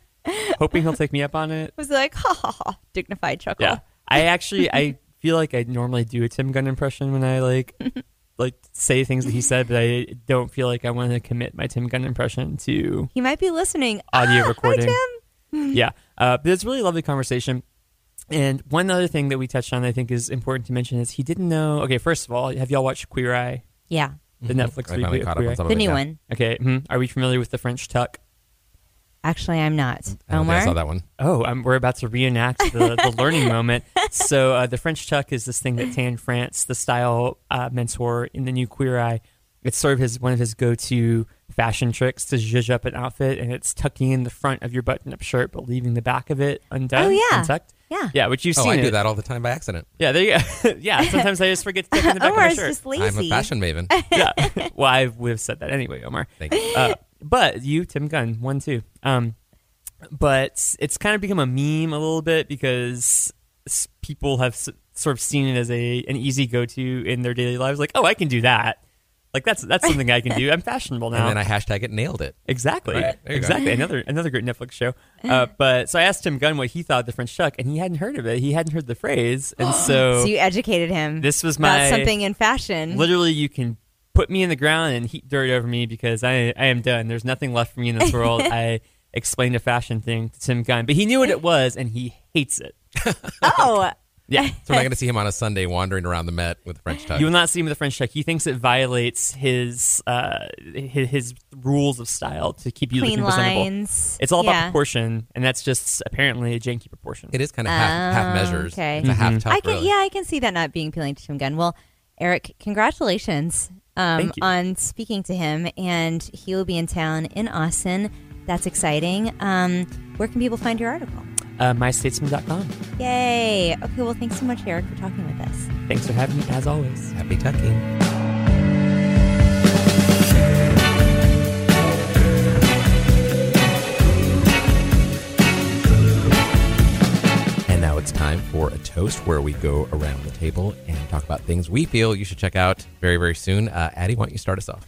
Hoping he'll take me up on it. Was like ha ha ha dignified chuckle? Yeah, I actually I feel like I normally do a Tim Gunn impression when I like like say things that he said, but I don't feel like I want to commit my Tim Gunn impression to He might be listening. audio Ah, recording. Hi, Tim. yeah, uh, but it's a really lovely conversation. And one other thing that we touched on, I think, is important to mention is he didn't know. Okay, first of all, have y'all watched Queer Eye, Yeah, the Netflix I finally reboot of caught up Queer Eye? the new yeah. one. Okay, mhm. are we familiar with the French Tuck? Actually, I'm not. I don't think I saw that one. Oh, um, we're about to reenact the, the learning moment. So uh, the French tuck is this thing that Tan France, the style uh, mentor in the new Queer Eye, it's sort of his one of his go-to fashion tricks to zhuzh up an outfit, and it's tucking in the front of your button-up shirt but leaving the back of it undone, Oh, yeah. untucked. Yeah. Yeah, which you've Oh, seen. I do it. that all the time by accident. Yeah, there you go. yeah, sometimes I just forget to tuck in the back of my shirt. just lazy. I'm a fashion maven. yeah. well, I would have said that anyway, Omar. Thank you. Uh, but you, Tim Gunn, one too. Um, but it's kind of become a meme a little bit because people have s- sort of seen it as a an easy go to in their daily lives. Like, oh, I can do that. Like that's that's something I can do. I'm fashionable now. And then I hashtag it, nailed it. Exactly. Right, there you go. exactly. Another another great Netflix show. Uh, but so I asked Tim Gunn what he thought of the French tuck, and he hadn't heard of it. He hadn't heard the phrase, and so, So you educated him. this was about my something in fashion. literally you can put me in the ground and heat dirt over me because I I am done. There's nothing left for me in this world. I explained a fashion thing to Tim Gunn, but he knew what it was and he hates it. oh, Yeah. So we're not going to see him on a Sunday wandering around the Met with a French tuck. You will not see him with a French tuck. He thinks it violates his uh, his, his rules of style to keep you clean looking presentable. lines. It's all about proportion, and that's just apparently a janky proportion. it is kind of half, half Oh, measures. okay. It's a half Mhm. tuck, I can, really. yeah, I can see that not being appealing to Tim Gunn. Well, Eric, congratulations um, on speaking to him, and he will be in town in Austin. That's exciting. Um, where can people find your article? Uh, MyStatesman.com. Yay! Okay, well, thanks so much, Eric, for talking with us. Thanks for having me, as always. Happy tucking. Now it's time for a toast where we go around the table and talk about things we feel you should check out very, very soon. Uh, Addie, why don't you start us off?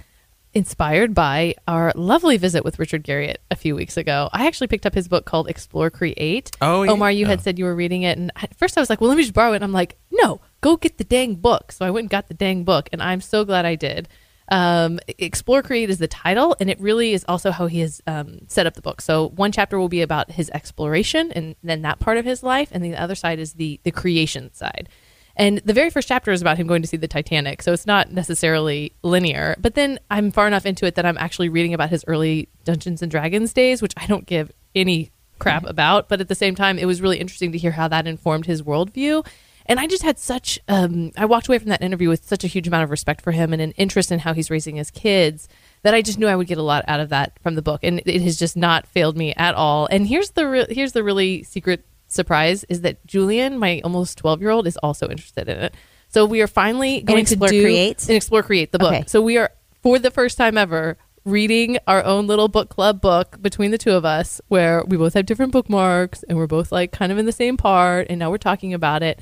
inspired by our lovely visit with Richard Garriott a few weeks ago. I actually picked up his book called Explore Create. Oh, yeah. Omar, you had said you were reading it, and at first I was like, "Well, let me just borrow it." And I'm like, "No, go get the dang book." So I went and got the dang book, and I'm so glad I did. Um, Explore Create is the title, and it really is also how he has um, set up the book. So one chapter will be about his exploration, and then that part of his life, and the other side is the the creation side. And the very first chapter is about him going to see the Titanic, so it's not necessarily linear. But then I'm far enough into it that I'm actually reading about his early Dungeons and Dragons days, which I don't give any crap about. But at the same time, it was really interesting to hear how that informed his worldview. And I just had such, um, I walked away from that interview with such a huge amount of respect for him and an interest in how he's raising his kids that I just knew I would get a lot out of that from the book. And it has just not failed me at all. And here's the re- here's the really secret surprise is that Julian, my almost 12 year old, is also interested in it. So we are finally going to do Create? and explore create the book. Okay. So we are for the first time ever reading our own little book club book between the two of us where we both have different bookmarks and we're both like kind of in the same part and now we're talking about it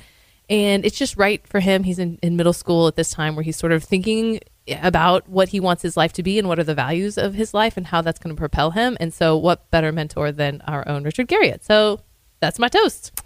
and it's just right for him. He's in, in middle school at this time where he's sort of thinking about what he wants his life to be and what are the values of his life and how that's going to propel him. And so what better mentor than our own richard garriott? So that's my toast.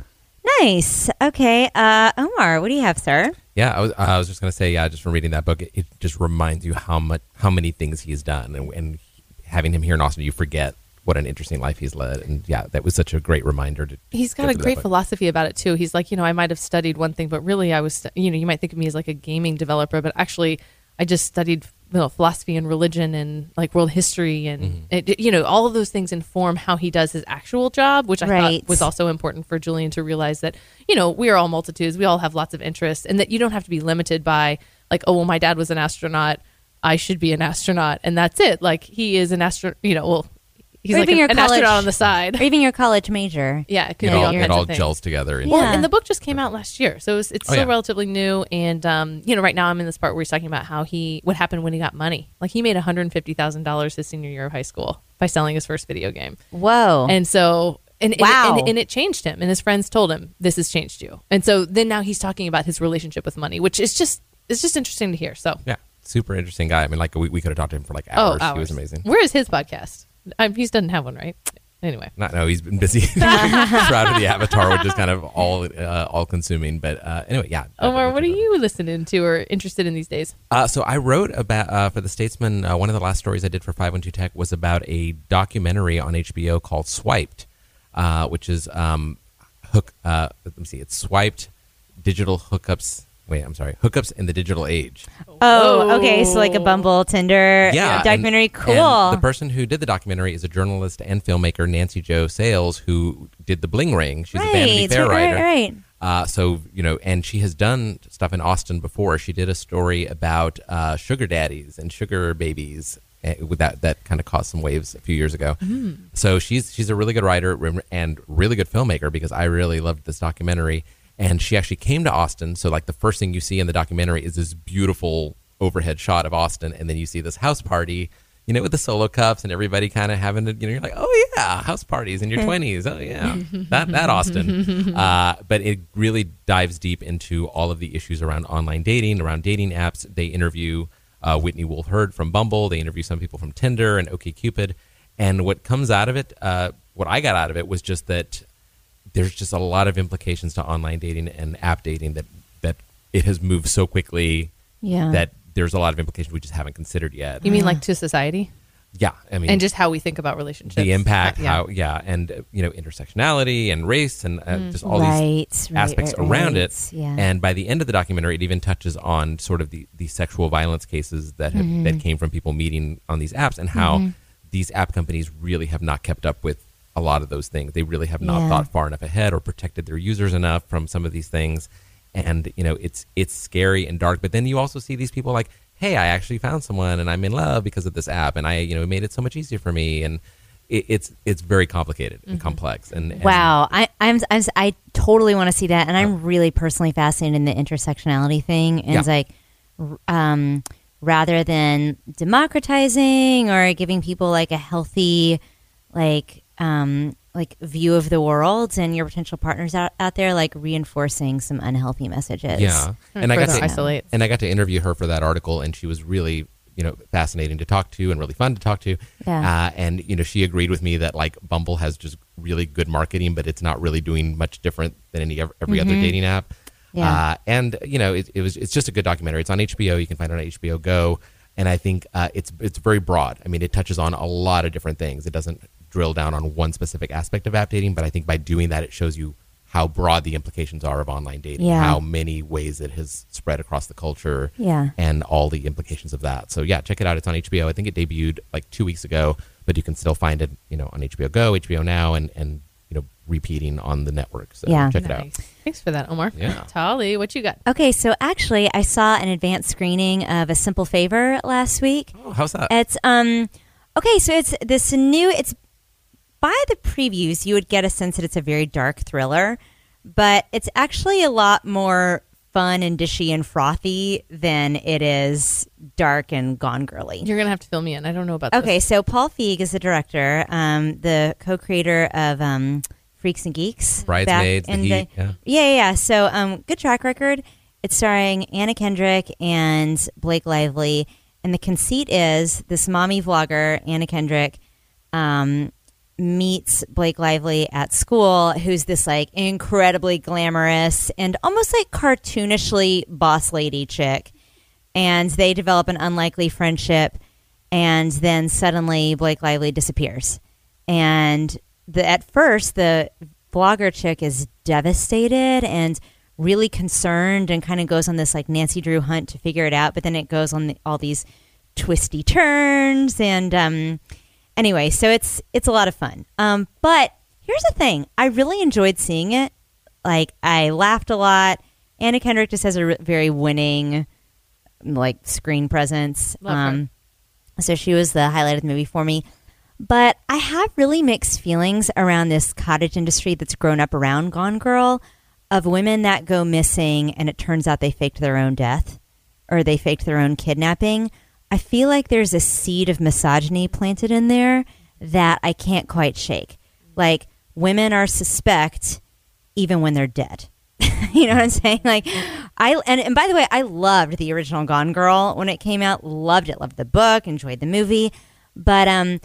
Nice. Okay, uh, Omar, what do you have, sir? Yeah, I was, I was just going to say, yeah, just from reading that book, it, it just reminds you how much, how many things he's done, and, and having him here in Austin, you forget what an interesting life he's led, and yeah, that was such a great reminder. To He's got a great philosophy about it too. He's like, you know, I might have studied one thing, but really I was, you know, you might think of me as like a gaming developer, but actually I just studied you know, philosophy and religion and like world history and mm-hmm. it, you know all of those things inform how he does his actual job, which I Right. thought was also important for Julian to realize that you know we are all multitudes, we all have lots of interests, and that you don't have to be limited by like oh well my dad was an astronaut, I should be an astronaut, and that's it. Like he is an astronaut, you know, well he's Or like even an, your an college- astronaut on the side. or even your college major. Yeah, it could It be all, all it all gels together. into- Well, Yeah. and the book just came out last year, so it's, it's Oh, still yeah. relatively new. And um, you know, right now I'm in this part where he's talking about how he what happened when he got money. Like he made 150 thousand dollars his senior year of high school by selling his first video game, Whoa. and so. And, and- Wow. and, and it changed him, and his friends told him this has changed you. And so then now he's talking about his relationship with money, which is just it's just interesting to hear. So yeah, super interesting guy. I mean, like we, we could have talked to him for like oh, hours. hours. He was amazing. Where is his podcast? Um, he doesn't have one, right? Anyway, Not no, he's been busy. Shroud of the Avatar, which is kind of all uh, all consuming. But uh, anyway, yeah. Omar, what are you listening to or interested in these days? Uh, so I wrote about uh, for the Statesman. Uh, one of the last stories I did for Five One Two Tech was about a documentary on HBO called Swiped, uh, which is um, hook. Uh, let me see. It's swiped digital hookups. Wait, I'm sorry. Hookups in the digital age. oh, okay. So like a Bumble, Tinder Yeah, and- documentary. and cool. the person who did the documentary is a journalist and filmmaker, Nancy Jo Sales, who did the Bling Ring. She's a Vanity Fair right, writer. right, right. Uh, so you know, and she has done stuff in Austin before. She did a story about uh, sugar daddies and sugar babies. eh, With that, that kind of caused some waves a few years ago. So she's she's a really good writer and really good filmmaker because I really loved this documentary. And she actually came to Austin. So like the first thing you see in the documentary is this beautiful overhead shot of Austin, and then you see this house party, you know, with the solo cups and everybody kind of having to, you know, you're like, oh yeah, house parties in your twenties, oh yeah, that that Austin. Uh, but it really dives deep into all of the issues around online dating, around dating apps. They interview uh, Whitney Wolfe Herd from Bumble. They interview some people from Tinder and OkCupid. And what comes out of it, uh, what I got out of it was just that there's just a lot of implications to online dating and app dating that that it has moved so quickly Yeah. that there's a lot of implications we just haven't considered yet. You mean like to society yeah, I mean, and just how we think about relationships? the impact, Uh, yeah. how yeah, and uh, you know intersectionality and race and uh, just all Right, these right, aspects right, around right. it. Yeah. And by the end of the documentary, it even touches on sort of the, the sexual violence cases that have, Mm-hmm. that came from people meeting on these apps and how these app companies really have not kept up with a lot of those things. They really have not Yeah. thought far enough ahead or protected their users enough from some of these things. And you know, it's it's scary and dark. But then you also see these people like, hey, I actually found someone and I'm in love because of this app, and I you know it made it so much easier for me. And it, it's it's very complicated and complex. And, and Wow, I, I'm, I'm I totally want to see that, and I'm really personally fascinated in the intersectionality thing. And it's Yeah. like, um, rather than democratizing or giving people like a healthy, like, um, like view of the world and your potential partners out, out there, like reinforcing some unhealthy messages. Yeah, and I got to isolate. and I got to interview her for that article, and she was really you know fascinating to talk to and really fun to talk to. Yeah. Uh, and you know she agreed with me that like Bumble has just really good marketing, but it's not really doing much different than any ev- every other dating app. Mm-hmm. Yeah. Uh, and you know it, it was it's just a good documentary. It's on HBO. You can find it on HBO Go. And I think uh, it's it's very broad. I mean, it touches on a lot of different things. It doesn't drill down on one specific aspect of app dating, but I think by doing that, it shows you how broad the implications are of online dating, Yeah. how many ways it has spread across the culture, Yeah. and all the implications of that. So yeah, check it out. It's on HBO. I think it debuted like two weeks ago, but you can still find it, you know, on HBO Go, HBO Now, and and you know, repeating on the network. So Yeah. check it out. Thanks for that, Omar. Yeah. Tolly, what you got? Okay, so actually, I saw an advanced screening of A Simple Favor last week. Oh, how's that? It's um okay, so it's this new it's by the previews you would get a sense that it's a very dark thriller, but it's actually a lot more fun and dishy and frothy than it is dark and gone girly. You're gonna have to fill me in. I don't know about Okay, this. so Paul Feig is the director, um, the co-creator of um, Freaks and Geeks, Bridesmaids, back The Heat, yeah. yeah, yeah, yeah. So, um, good track record. It's starring Anna Kendrick and Blake Lively, and the conceit is this mommy vlogger Anna Kendrick um, meets Blake Lively at school, who's this like incredibly glamorous and almost like cartoonishly boss lady chick, and they develop an unlikely friendship, and then suddenly Blake Lively disappears, and the at first the blogger chick is devastated and really concerned and kind of goes on this like Nancy Drew hunt to figure it out, but then it goes on the, all these twisty turns and um, anyway, so it's it's a lot of fun. Um, but here's the thing: I really enjoyed seeing it. Like I laughed a lot. Anna Kendrick just has a re- very winning like screen presence. Love her. um, so she was the highlight of the movie for me. But I have really mixed feelings around this cottage industry that's grown up around Gone Girl of women that go missing and it turns out they faked their own death or they faked their own kidnapping. I feel like there's a seed of misogyny planted in there that I can't quite shake. Like women are suspect even when they're dead. you know what I'm saying? Like I and, and by the way, I loved the original Gone Girl when it came out. Loved it. Loved the book. Enjoyed the movie. But um,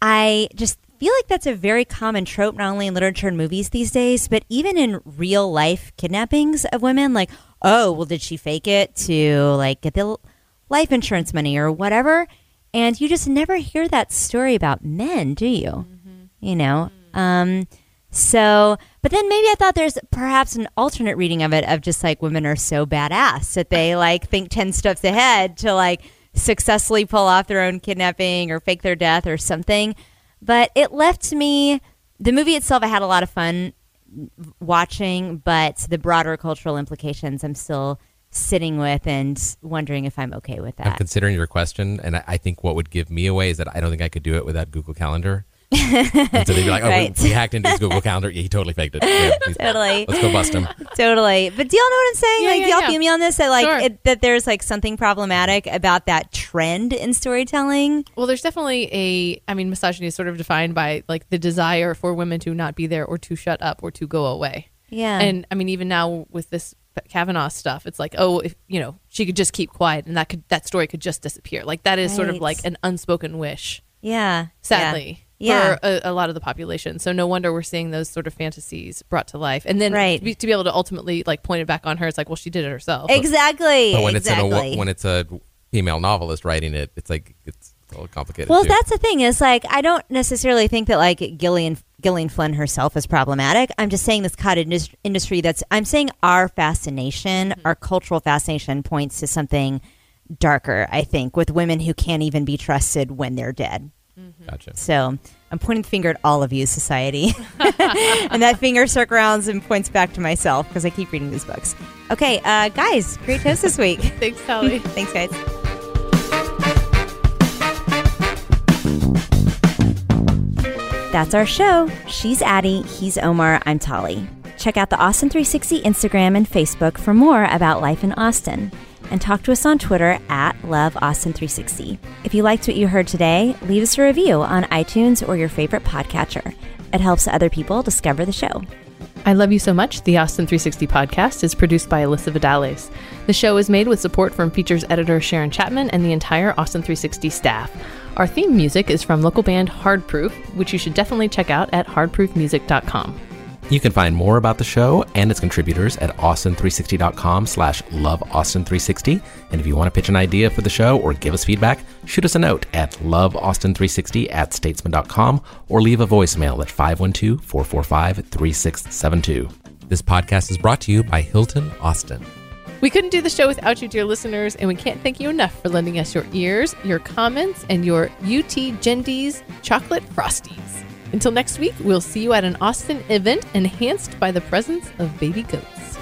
I just feel like that's a very common trope, not only in literature and movies these days, but even in real life kidnappings of women. Like, oh, well, did she fake it to like get the life insurance money or whatever? And you just never hear that story about men, do you? You know. Um, so, but then maybe I thought there's perhaps an alternate reading of it of just like women are so badass that they like think 10 steps ahead to like successfully pull off their own kidnapping or fake their death or something. But it left me, the movie itself, I had a lot of fun watching, but the broader cultural implications I'm still sitting with and wondering if I'm okay with that. I'm considering your question, and I, I think what would give me away is that I don't think I could do it without Google Calendar. and so they'd be like, "Oh, Right. we, we hacked into his Google Calendar. Yeah, he totally faked it. Yeah, Totally. Let's go bust him." totally. But do y'all know what I'm saying? Yeah, like, yeah, do y'all yeah. feel me on this? That like Sure. it, that there's like something problematic about that trend in storytelling. Well, there's definitely a. I mean, misogyny is sort of defined by like the desire for women to not be there or to shut up or to go away. Yeah. And I mean, even now with this Kavanaugh stuff, it's like, oh, if you know, she could just keep quiet and that could that story could just disappear. Like that is sort of like an unspoken wish. yeah. Sadly. Yeah. For a, a lot of the population, so no wonder we're seeing those sort of fantasies brought to life, and then Right. to, be, to be able to ultimately like point it back on her, it's like, well, she did it herself. Exactly. But when exactly. it's in a, when it's a female novelist writing it, it's like it's a little complicated. Well, too. that's the thing is like I don't necessarily think that like Gillian Gillian Flynn herself is problematic. I'm just saying this cottage indus- industry that's I'm saying our fascination, Mm-hmm. our cultural fascination points to something darker, I think, with women who can't even be trusted when they're dead. gotcha. So I'm pointing the finger at all of you, society. and that finger circles around and points back to myself because I keep reading these books. Okay, uh, guys, great toast this week. Thanks, Sally. Thanks, guys. That's our show. She's Addie, he's Omar, I'm Tolly. Check out the Austin 360 Instagram and Facebook for more about life in Austin. And talk to us on Twitter at LoveAustin360. If you liked what you heard today, leave us a review on iTunes or your favorite podcatcher. It helps other people discover the show. I Love You So Much, the Austin 360 podcast, is produced by Alyssa Vidales. The show is made with support from features editor Sharon Chapman and the entire Austin 360 staff. Our theme music is from local band Hardproof, which you should definitely check out at hardproofmusic.com. You can find more about the show and its contributors at austin360.com slash loveaustin360. And if you want to pitch an idea for the show or give us feedback, shoot us a note at loveaustin360 at statesman.com or leave a voicemail at 512-445-3672. This podcast is brought to you by Hilton Austin. We couldn't do the show without you, dear listeners, and we can't thank you enough for lending us your ears, your comments, and your UT Gendies chocolate frosties. Until next week, we'll see you at an Austin event enhanced by the presence of baby goats.